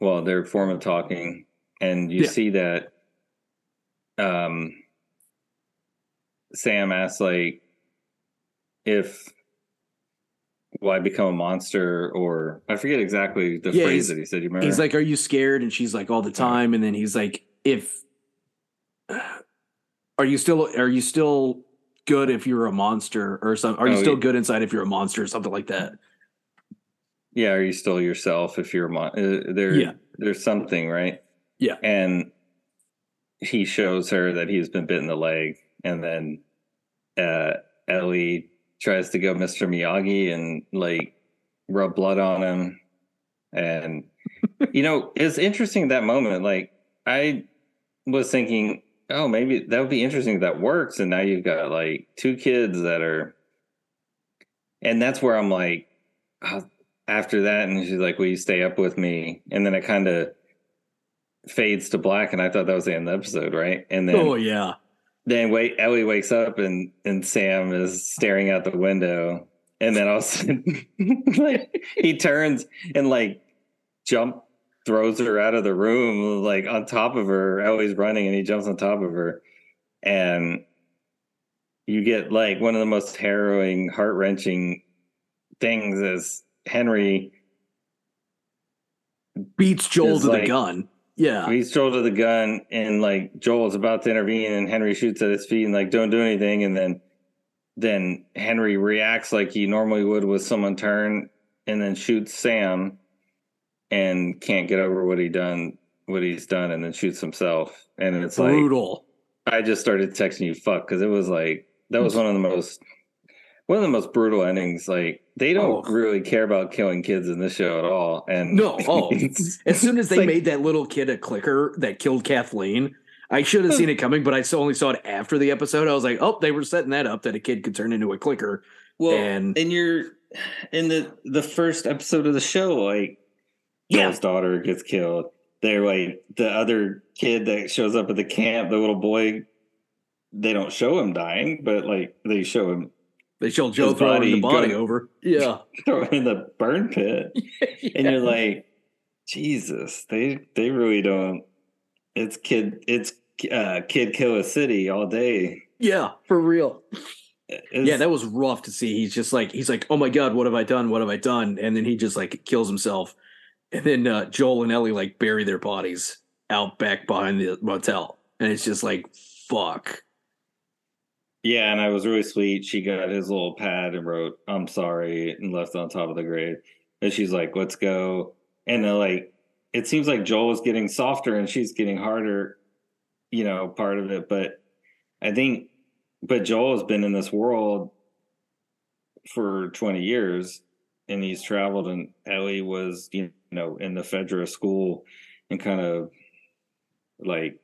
well, they're form of talking. And you Yeah. see that um Sam asks like if will I become a monster or I forget exactly the Yeah, phrase that he said. You remember? He's like, Are you scared? And she's like, All the time. And then he's like, If are you still are you still good if you're a monster or something? Are you Oh, still yeah. good inside if you're a monster or something like that? yeah, are you still yourself if you're a mon- uh, there? Yeah. there's something right. Yeah. and he shows her that he's been bit in the leg, and then uh, Ellie tries to go Mr. Miyagi and like rub blood on him, and you know it's interesting that moment. Like I was thinking, oh, maybe that would be interesting if that works. And now you've got like two kids that are, and that's where I'm like, oh, after that, and she's like, "Will you stay up with me?" And then it kind of fades to black, and I thought that was the end of the episode, right? And then, oh yeah, then wait, Ellie wakes up, and and Sam is staring out the window, and then all of a sudden, like he turns and like jump throws her out of the room, like on top of her. Ellie's running, and he jumps on top of her, and you get like one of the most harrowing, heart wrenching things is Henry beats Joel to like, the gun. Yeah. Beats Joel to the gun and like Joel's about to intervene and Henry shoots at his feet and like don't do anything and then then Henry reacts like he normally would with someone turn and then shoots Sam and can't get over what he done what he's done and then shoots himself. And it's brutal. like brutal. I just started texting you fuck because it was like that was one of the most one of the most brutal endings. Like they don't oh. really care about killing kids in this show at all. And no, oh, as soon as they like, made that little kid a clicker that killed Kathleen, I should have seen it coming, but I only saw it after the episode. I was like, oh, they were setting that up that a kid could turn into a clicker. Well, and and you're in the the first episode of the show, like yeah. Joel's daughter gets killed. They're like the other kid that shows up at the camp, the little boy. They don't show him dying, but like they show him they show Joe throwing the body go, over. Yeah. Throw in the burn pit. yeah. And you're like, Jesus, they they really don't it's kid it's uh kid kill a city all day. Yeah, for real. It's, yeah, that was rough to see. He's just like he's like, "Oh my god, what have I done? What have I done?" And then he just like kills himself. And then uh, Joel and Ellie like bury their bodies out back behind the motel. And it's just like, fuck. Yeah, and I was really sweet. She got his little pad and wrote, "I'm sorry," and left on top of the grave. And she's like, "Let's go." And then, like, it seems like Joel is getting softer and she's getting harder. You know, part of it, but I think, but Joel has been in this world for 20 years, and he's traveled. And Ellie was, you know, in the Fedra school, and kind of like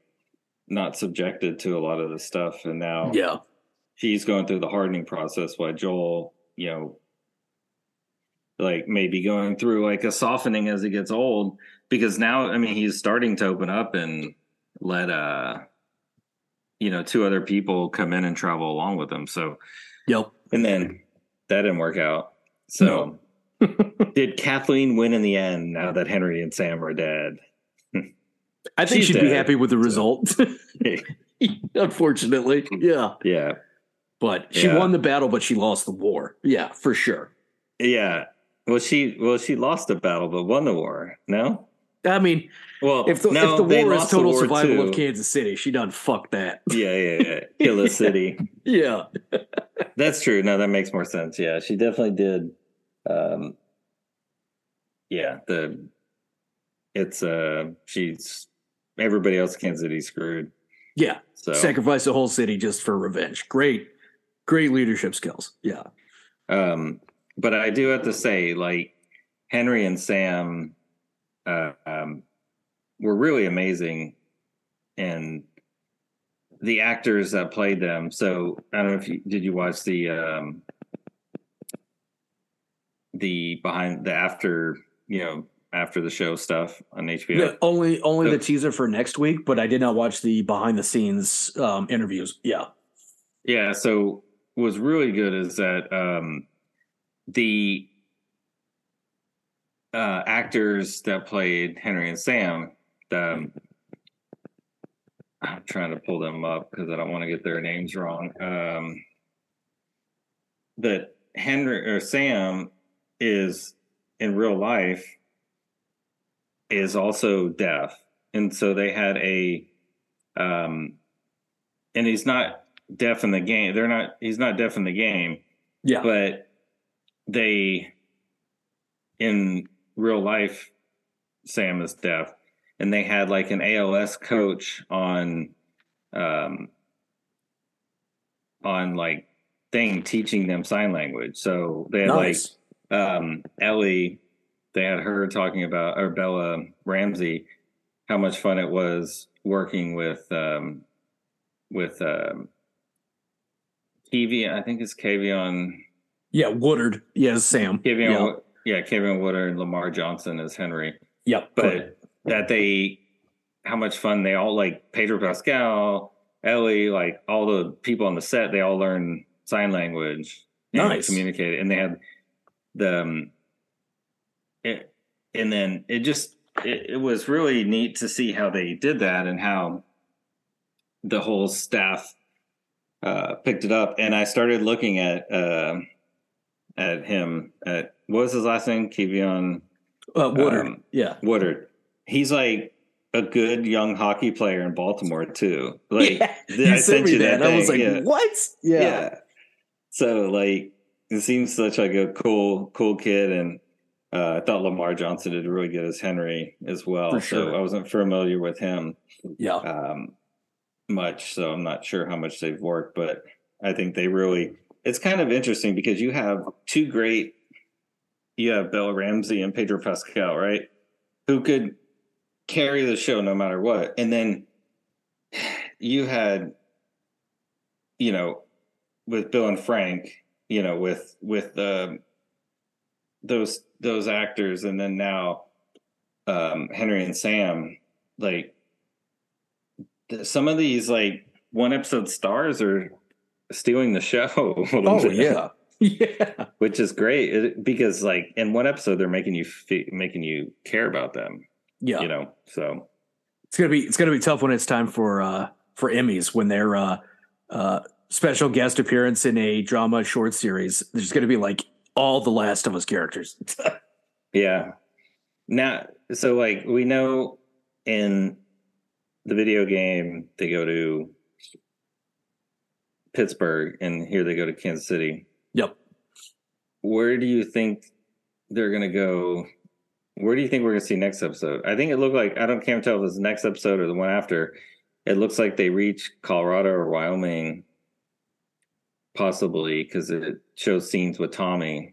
not subjected to a lot of the stuff. And now, yeah he's going through the hardening process while Joel, you know, like maybe going through like a softening as he gets old because now I mean he's starting to open up and let uh you know two other people come in and travel along with him. So Yep. And then that didn't work out. So no. Did Kathleen win in the end now that Henry and Sam are dead? I think She's she'd dead, be happy with the result. Unfortunately. Yeah. Yeah. But she yeah. won the battle, but she lost the war. Yeah, for sure. Yeah. Well, she well she lost the battle, but won the war. No. I mean, well, if the, no, if the war is total war survival too. of Kansas City, she done fuck that. Yeah, yeah, yeah. Kill a city. yeah, that's true. No, that makes more sense. Yeah, she definitely did. Um, yeah, the it's uh she's everybody else in Kansas City screwed. Yeah, so sacrifice the whole city just for revenge. Great, great leadership skills. Yeah. Um, but I do have to say, like Henry and Sam, uh, um, were really amazing, and the actors that played them. So I don't know if you did you watch the um, the behind the after you know after the show stuff on HBO. Yeah, only only so, the teaser for next week, but I did not watch the behind the scenes um, interviews. Yeah. Yeah, so was really good is that um, the uh, actors that played Henry and Sam, um, I'm trying to pull them up because I don't want to get their names wrong. Um, that Henry or Sam is in real life is also deaf, and so they had a, um, and he's not deaf in the game. They're not. He's not deaf in the game. Yeah, but they in real life, Sam is deaf, and they had like an ALS coach on, um, on like thing teaching them sign language. So they had nice. like um Ellie. They had her talking about or Bella Ramsey, how much fun it was working with um with um. I think it's Keivonn. Yeah, Woodard. Yeah, Sam. Keivonn. Yeah, yeah Keivonn Woodard and Lamar Johnson as Henry. Yep. But that they, how much fun they all like Pedro Pascal, Ellie, like all the people on the set, they all learn sign language and Nice. communicate, and they had the, um, it, and then it just it, it was really neat to see how they did that and how the whole staff uh, picked it up. And I started looking at uh, at him at what was his last name, Keivonn Uh, Woodard. Um, yeah. Woodard. He's like a good young hockey player in Baltimore too. Like yeah. I sent sent you that. that. I was like, yeah. what? Yeah. yeah. So like it seems such like a cool, cool kid, and uh, I thought Lamar Johnson did really good as Henry as well. Sure. So I wasn't familiar with him Yeah. um, much, so I'm not sure how much they've worked, but I think they really. It's kind of interesting because you have two great. You have Bella Ramsey and Pedro Pascal, right? Who could carry the show no matter what, and then you had, you know, with Bill and Frank, you know, with with um, those those actors, and then now um, Henry and Sam, like th- some of these like one episode stars are stealing the show. Oh yeah. Yeah. which is great because like in one episode they're making you fe- making you care about them. Yeah. You know, so It's gonna be it's gonna be tough when it's time for uh for Emmys when they're uh uh special guest appearance in a drama short series. There's gonna be like all the Last of Us characters. yeah. Now, so like we know in the video game they go to Pittsburgh and here they go to Kansas City. yep. where do you think they're gonna go? Where do you think we're gonna see next episode? I think it looked like I don't can't tell if it's the next episode or the one after. It looks like they reach Colorado or Wyoming, possibly because it shows scenes with Tommy.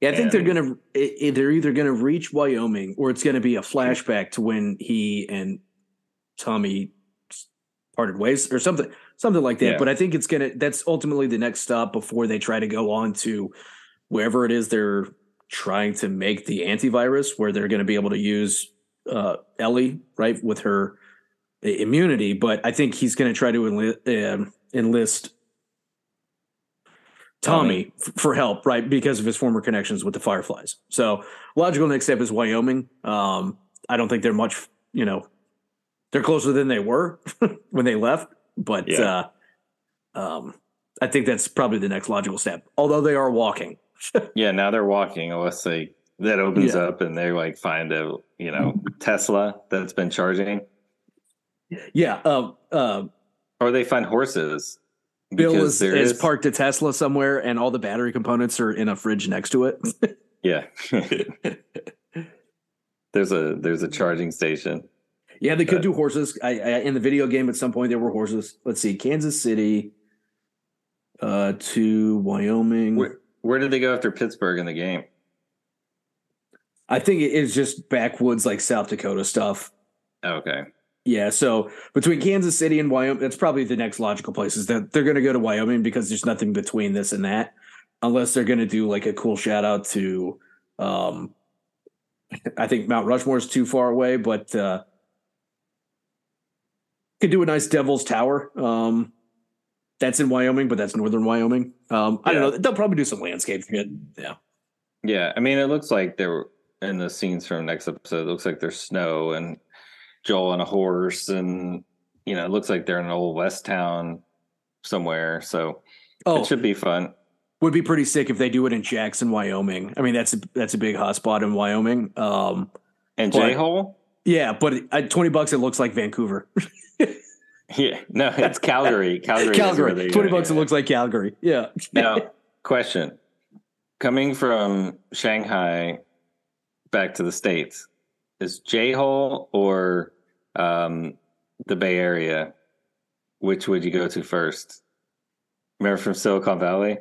Yeah, I think they're gonna they're either gonna reach Wyoming or it's gonna be a flashback to when he and Tommy parted ways or something something like that. Yeah. But I think it's gonna that's ultimately the next stop before they try to go on to wherever it is they're trying to make the antivirus, where they're gonna be able to use uh, Ellie right with her immunity. But I think he's gonna try to enlist, um enlist Tommy f- for help, right? Because of his former connections with the Fireflies. So logical next step is Wyoming. Um, I don't think they're much, you know, they're closer than they were when they left, but Yeah. uh, um, I think that's probably the next logical step. Although they are walking. Yeah, now they're walking. Unless they that opens Yeah. up and they like find a you know Tesla that's been charging, Yeah. Um, uh, or they find horses. Bill is, is is- parked a Tesla somewhere, and all the battery components are in a fridge next to it. Yeah, there's a there's a charging station. yeah, they could Uh, do horses. I, I in the video game at some point there were horses. Let's see, Kansas City uh, to Wyoming. Where, where did they go after Pittsburgh in the game? I think it is just backwoods, like South Dakota stuff. Okay. Yeah, so between Kansas City and Wyoming, that's probably the next logical place. Is that they're going to go to Wyoming because there's nothing between this and that, unless they're going to do like a cool shout out to. Um, I think Mount Rushmore is too far away, but uh, could do a nice Devil's Tower. Um, that's in Wyoming, but that's northern Wyoming. Um, I don't know. They'll probably do some landscape shit. Yeah. Yeah, I mean, it looks like they're in the scenes from next episode. It looks like there's snow and Joel on a horse, and you know, it looks like they're in an old west town somewhere. So Oh, it should be fun. would be pretty sick if they do it in Jackson, Wyoming. I mean, that's a, that's a big hotspot in Wyoming. Um, And J Hole? yeah, but at twenty bucks, it looks like Vancouver. Yeah, no, it's Calgary. Calgary. Calgary, twenty bucks, it looks like Calgary. Yeah. Now, question: Coming from Shanghai back to the states, is J Hole or um, the Bay Area? Which would you go to first? Remember from Silicon Valley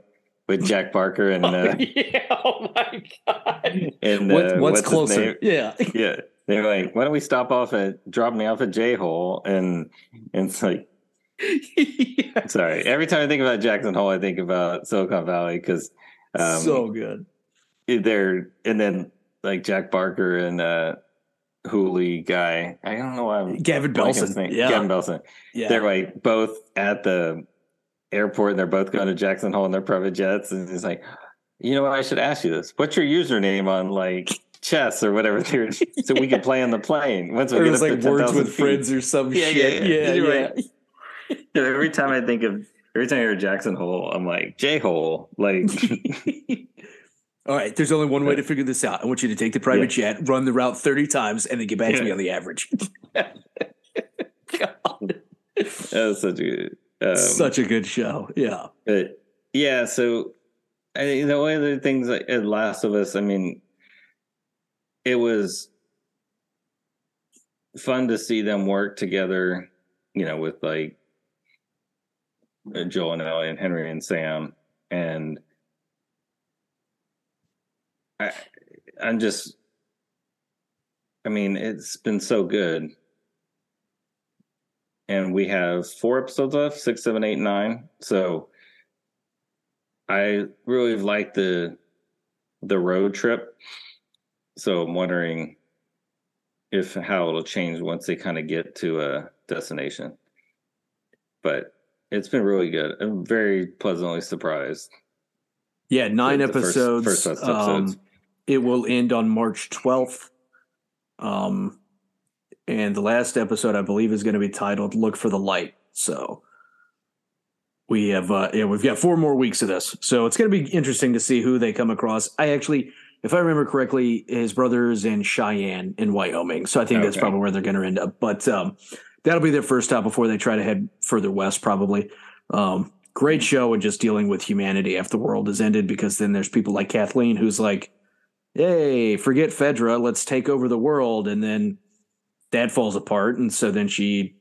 with Jack Barker and uh, yeah. Oh my god. and What, uh, what's his closer? Yeah. Yeah, they're like, why don't we stop off at drop me off at J Hole and and it's like yeah. Sorry. Every time I think about Jackson Hole, I think about Silicon Valley because um, so good. They're and then like Jack Barker and uh Hooli guy. I don't know why I'm Gavin Belson. Yeah. Gavin Belson. Yeah. They're like both at the airport and they're both going to Jackson Hole in their private jets. And he's like, you know what? I should ask you this. What's your username on like chess or whatever so we can play on the plane once we or get up like words with feet. friends or some yeah, shit. Yeah, yeah, yeah. yeah. Right. every time I think of every time I hear Jackson Hole, I'm like J Hole. Like All right, there's only one way to figure this out. I want you to take the private yeah. jet, run the route 30 times, and then get back yeah. to me on the average. God. That was such a um, such a good show. Yeah. But yeah, so I, the only other things like Last of Us, I mean, it was fun to see them work together, you know, with like Joel and Ellie and Henry and Sam. And I, I'm just, I mean, it's been so good. And we have four episodes left six, seven, eight, nine. So I really like the the road trip. So I'm wondering if how it'll change once they kind of get to a destination. But it's been really good. I'm very pleasantly surprised. Yeah, nine episodes. First, first episodes. Um, it will end on March 12th. Um, and the last episode, I believe, is going to be titled "Look for the Light." So we have, uh, yeah, we've got four more weeks of this, so it's going to be interesting to see who they come across. I actually, if I remember correctly, his brother's in Cheyenne in Wyoming, so I think okay. that's probably where they're going to end up. But um, that'll be their first stop before they try to head further west, probably. Um, great show and just dealing with humanity after the world has ended, because then there's people like Kathleen who's like hey, forget Fedra, let's take over the world. And then that falls apart. And so then she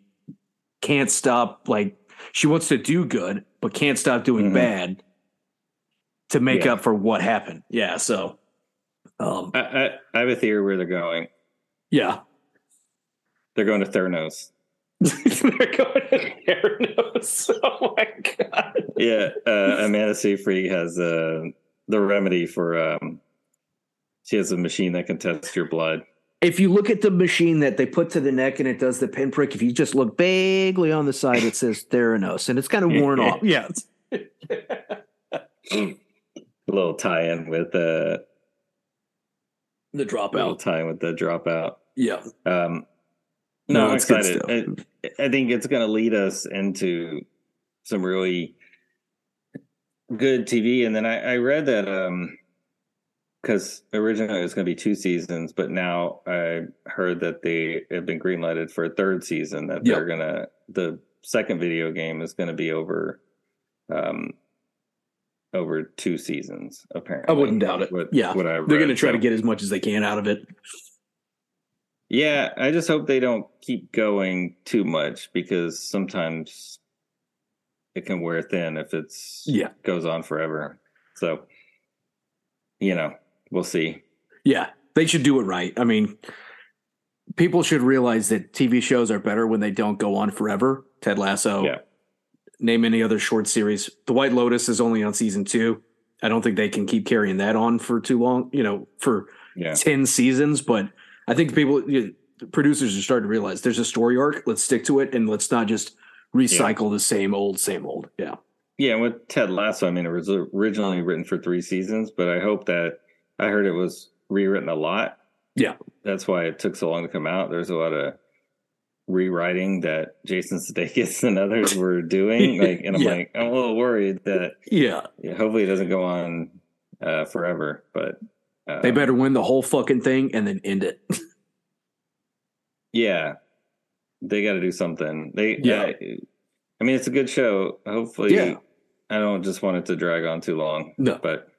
can't stop, like, she wants to do good, but can't stop doing mm-hmm. bad to make yeah. up for what happened. Yeah. So, um, I, I, I, have a theory where they're going. Yeah. They're going to Theranos. they're going to Theranos. Oh my God. Yeah. Uh, Amanda Seyfried has uh, the remedy for um, she has a machine that can test your blood. If you look at the machine that they put to the neck and it does the pinprick, if you just look vaguely on the side, it says Theranos, and it's kind of worn off. Yeah. a little tie-in with the uh, the dropout. Little tie-in with the dropout. Yeah. Um, no, no I'm excited. I, I think it's going to lead us into some really good TV. And then I, I read that um, because originally it was going to be two seasons, but now I heard that they have been greenlighted for a third season. That they're gonna the second video game is going to be over, um, over two seasons. Apparently, I wouldn't doubt it. What, yeah, what they're going to try so, to get as much as they can out of it. Yeah, I just hope they don't keep going too much because sometimes it can wear thin if it's yeah goes on forever. So, you know, we'll see. Yeah, they should do it right. I mean, people should realize that TV shows are better when they don't go on forever. Ted Lasso. Yeah. Name any other short series. The White Lotus is only on season two. I don't think they can keep carrying that on for too long, you know, for yeah. 10 seasons. But I think people, you know, producers are starting to realize there's a story arc. Let's stick to it and let's not just recycle yeah. the same old, same old. Yeah. Yeah. With Ted Lasso, I mean, it was originally written for three seasons, but I hope that I heard it was rewritten a lot. Yeah. That's why it took so long to come out. There's a lot of rewriting that Jason Sudeikis and others were doing. Like, and I'm yeah. like, I'm a little worried that yeah, yeah hopefully it doesn't go on uh, forever. But uh, they better win the whole fucking thing and then end it. yeah, they got to do something. They yeah. Uh, I mean, it's a good show. Hopefully, yeah. I don't just want it to drag on too long. No, but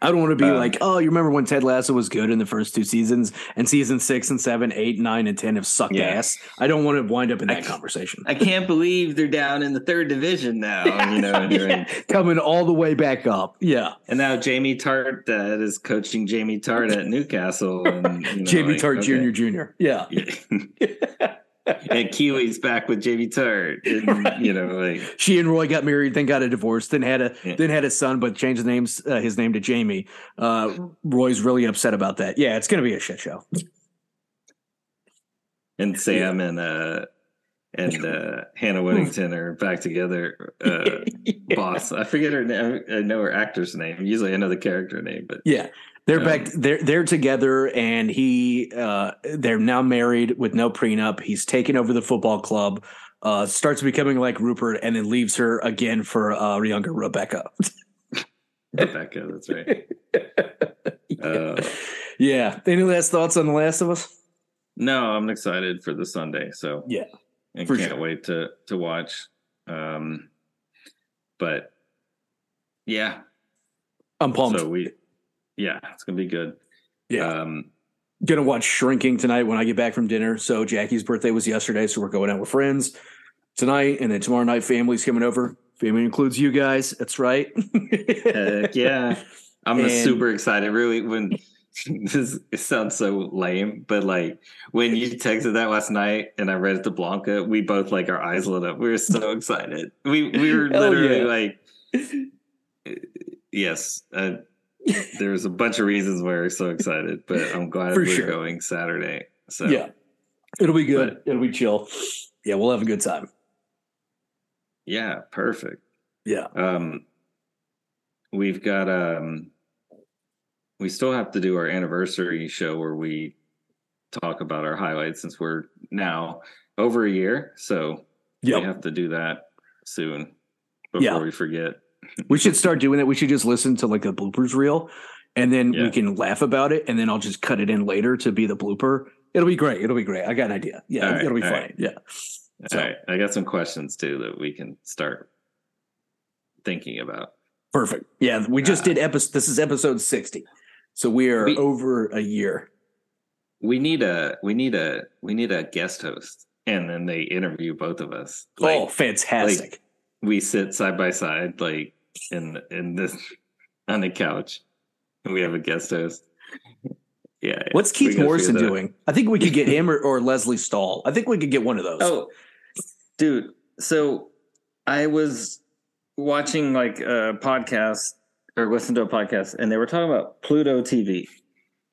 I don't want to be um, like, oh, you remember when Ted Lasso was good in the first two seasons, and season six and seven, eight, nine, and ten have sucked yeah. ass. I don't want to wind up in that I conversation. I can't believe they're down in the third division now. you know, yeah. coming all the way back up. Yeah, and now Jamie Tartt uh, is coaching Jamie Tartt at Newcastle. And, you know, Jamie like, Tartt okay. Jr. Jr. Yeah. and Keeley's back with Jamie Tartt. And, you know, like she and Roy got married, then got a divorce, then had a Yeah. then had a son, but changed the names uh, his name to Jamie. Uh, Roy's really upset about that. Yeah, it's gonna be a shit show. and Sam and uh and uh Hannah Waddingham are back together. Uh boss. I forget her name. I know her actor's name. Usually I know the character name, but Yeah. They're Um, back they're they're together and he uh they're now married with no prenup. He's taken over the football club, uh starts becoming like Rupert and then leaves her again for uh younger Rebecca. Rebecca, that's right. Uh, yeah. Any last thoughts on The Last of Us? no, I'm excited for the Sunday, so Yeah, I can't sure. wait to to watch. Um but yeah, I'm pumped. so we yeah, it's gonna be good. yeah. Um Gonna watch Shrinking tonight when I get back from dinner. So Jackie's birthday was yesterday, so we're going out with friends tonight, and then tomorrow night family's coming over. Family includes you guys. That's right. Heck yeah. I'm And- super excited. Really, when this it sounds so lame, but like when you texted that last night and I read it to Blanca, we both like our eyes lit up. We were so excited. We we were literally yeah. like, yes. Uh, there's a bunch of reasons why we're so excited, but I'm glad we're sure. going Saturday. So Yeah, it'll be good. it'll be chill. Yeah, we'll have a good time. yeah, perfect. Yeah, Um, we've got um, we still have to do our anniversary show where we talk about our highlights since we're now over a year. So we have to do that soon before Yeah. we forget. We should start doing that. We should just listen to like a bloopers reel, and then we can laugh about it, and then I'll just cut it in later to be the blooper. It'll be great. It'll be great. I got an idea. Yeah, right, it'll be fine. right. Yeah. So All right, I got some questions too that we can start thinking about. perfect. Yeah, we just Uh, did episode. This is episode sixty, so we are We- over a year. We need a we need a we need a guest host, and then they interview both of us. oh, fantastic! we sit side by side like in in this on the couch and we have a guest host yeah yeah. What's Keith Morrison figure that out. doing? I think we could get him or, or Lesley Stahl. I think we could get one of those. oh dude so i was watching like a podcast or listened to a podcast and they were talking about pluto tv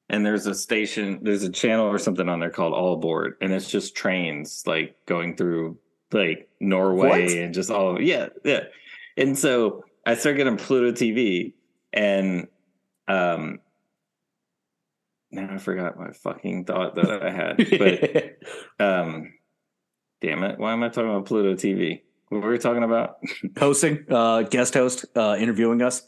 and there's a station there's a channel or something on there called all aboard and it's just trains like going through like norway What? and just all yeah yeah and so i started getting pluto tv and um now i forgot my fucking thought that i had but um damn it why am i talking about pluto tv what were we talking about hosting, uh, guest host, uh, interviewing us.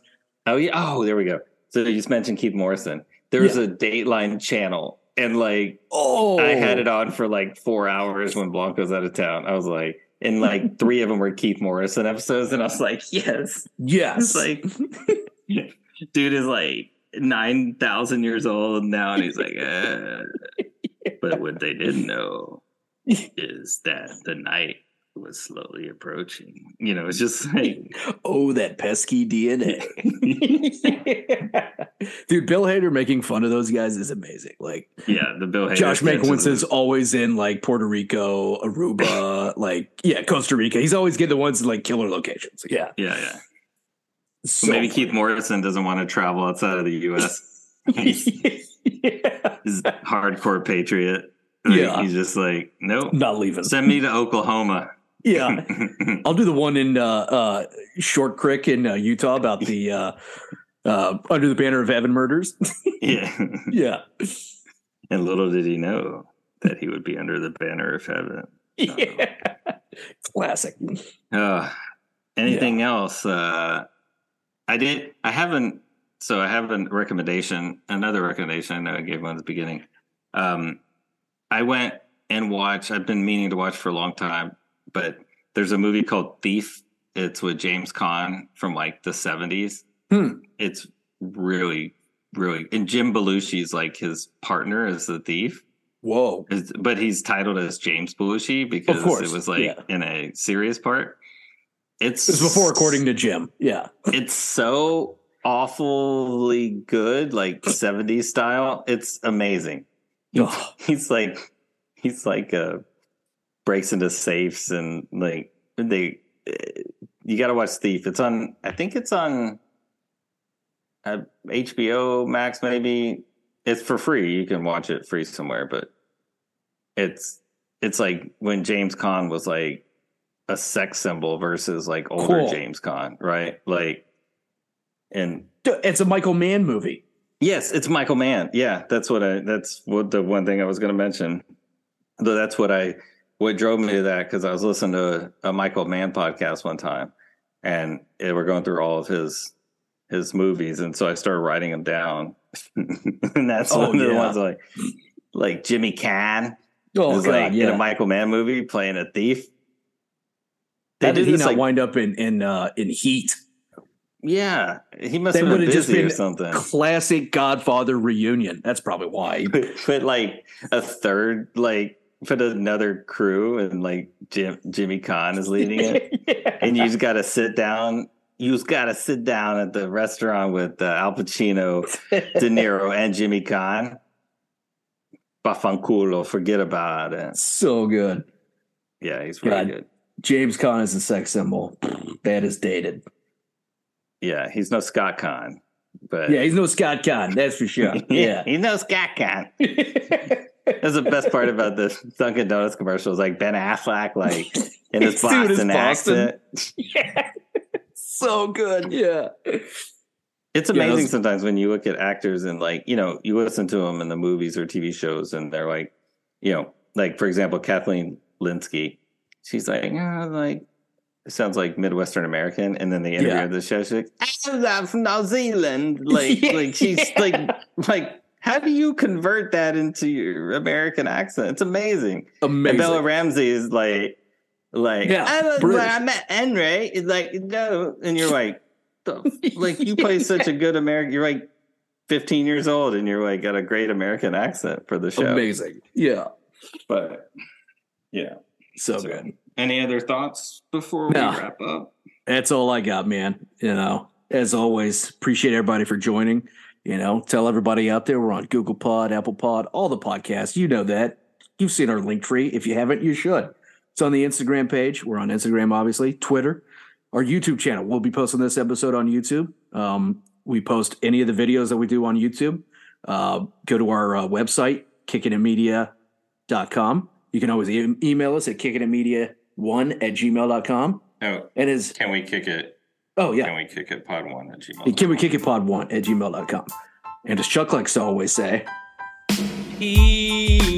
Oh yeah. Oh, there we go. So you just mentioned Keith Morrison. There was Yeah. a Dateline channel, and like Oh, I had it on for like four hours when Blanca's out of town. I was like, and like three of them were Keith Morrison episodes, and I was like, yes. Yes, It's like, dude is like nine thousand years old now, and he's like, uh, but what they didn't know is that the night was slowly approaching. You know, it's just like. oh, that pesky DNA. Dude, Bill Hader making fun of those guys is amazing. Like Yeah, the Bill Hader Josh sketches Mankiewicz is is- always in like Puerto Rico, Aruba, like yeah, Costa Rica. He's always getting the ones in like killer locations. Yeah, Yeah, yeah. so Maybe Keith Morrison doesn't want to travel outside of the U.S. he's, yeah, he's a hardcore patriot. Like, Yeah. he's just like, nope. not leaving. Send me to Oklahoma. Yeah, I'll do the one in uh, uh, Short Creek in uh, Utah about the uh, uh, under the banner of heaven murders. yeah. yeah, And little did he know that he would be under the banner of heaven. yeah, classic. Uh, anything else? Uh, I did. I haven't. So I have a recommendation. Another recommendation. I know I gave one at the beginning. Um, I went and watched. I've been meaning to watch for a long time, but there's a movie called Thief. It's with James Caan from like the 70s. Hmm. It's really, really, and Jim Belushi's like his partner is the thief. Whoa, Is- but he's titled as James Belushi because it was like yeah. in a serious part. It's before according to Jim. Yeah, it's so awfully good, like 70s style. It's amazing. He- Ugh. he's like he's like a breaks into safes and like they. You got to watch Thief. It's on. I think it's on uh, HBO Max. Maybe it's for free. You can watch it free somewhere, but it's it's like when James Caan was like a sex symbol versus like older Cool. James Caan, right? Like, and It's a Michael Mann movie. yes, it's Michael Mann. Yeah, that's what I. That's what the one thing I was going to mention. Though that's what I. What drove me to that because I was listening to a, Michael Mann podcast one time, and they were going through all of his his movies, and so I started writing them down, and that's Oh, one of the ones like like Jimmy Caan Oh is god, like in a Michael Mann movie playing a thief. How did he this, not like- wind up in in uh, in Heat? Yeah, he must have been just busy or something. Classic Godfather reunion. That's probably why. put, put like a third, like put another crew, and like Jim Jimmy Caan is leading it, and you just got to sit down. You just got to sit down at the restaurant with uh, Al Pacino, De Niro, and Jimmy Caan. Bafanculo, forget about it. so good. Yeah, he's really God. good. James Caan is a sex symbol. That is dated. Yeah, he's no Scott Caan, but Yeah, he's no Scott Caan, that's for sure. Yeah. he's no Scott Caan. That's the best part about the Dunkin' Donuts commercial is like Ben Affleck, like in his He's doing his Boston, Boston. accent. yeah. So good. Yeah. It's Yeah, amazing those- sometimes when you look at actors and like you know you listen to them in the movies or TV shows and they're like, you know, like for example Kathleen Lynskey, she's like, "Ah, like sounds like Midwestern American, and then the interview Yeah. of the show, she's like, I'm from New Zealand, like Yeah. like she's like like. How do you convert that into your American accent? It's amazing. Amazing. And Bella Ramsey is like, like, Yeah, I, was- I met Henry, it's like, no, and you're like, like you play such a good American. You're like 15 years old, and you're like got a great American accent for the show. Amazing. Yeah. But yeah. So So- good. Any other thoughts before No. we wrap up? That's all I got, man. You know, as always, appreciate everybody for joining. You know, tell everybody out there we're on Google Pod, Apple Pod, all the podcasts. You know that. You've seen our link tree. If you haven't, you should. It's on the Instagram page. We're on Instagram, obviously, Twitter, our YouTube channel. We'll be posting this episode on YouTube. Um, we post any of the videos that we do on YouTube. Uh, go to our uh, website, kickingitmedia.com. You can always e- email us at kickingitmedia1 at gmail.com. Oh, And is, can we kick it? Oh, yeah. Can we kick it? Pod one at Hey, Can we kick it pod one at gmail.com? And as Chuck likes to always say, He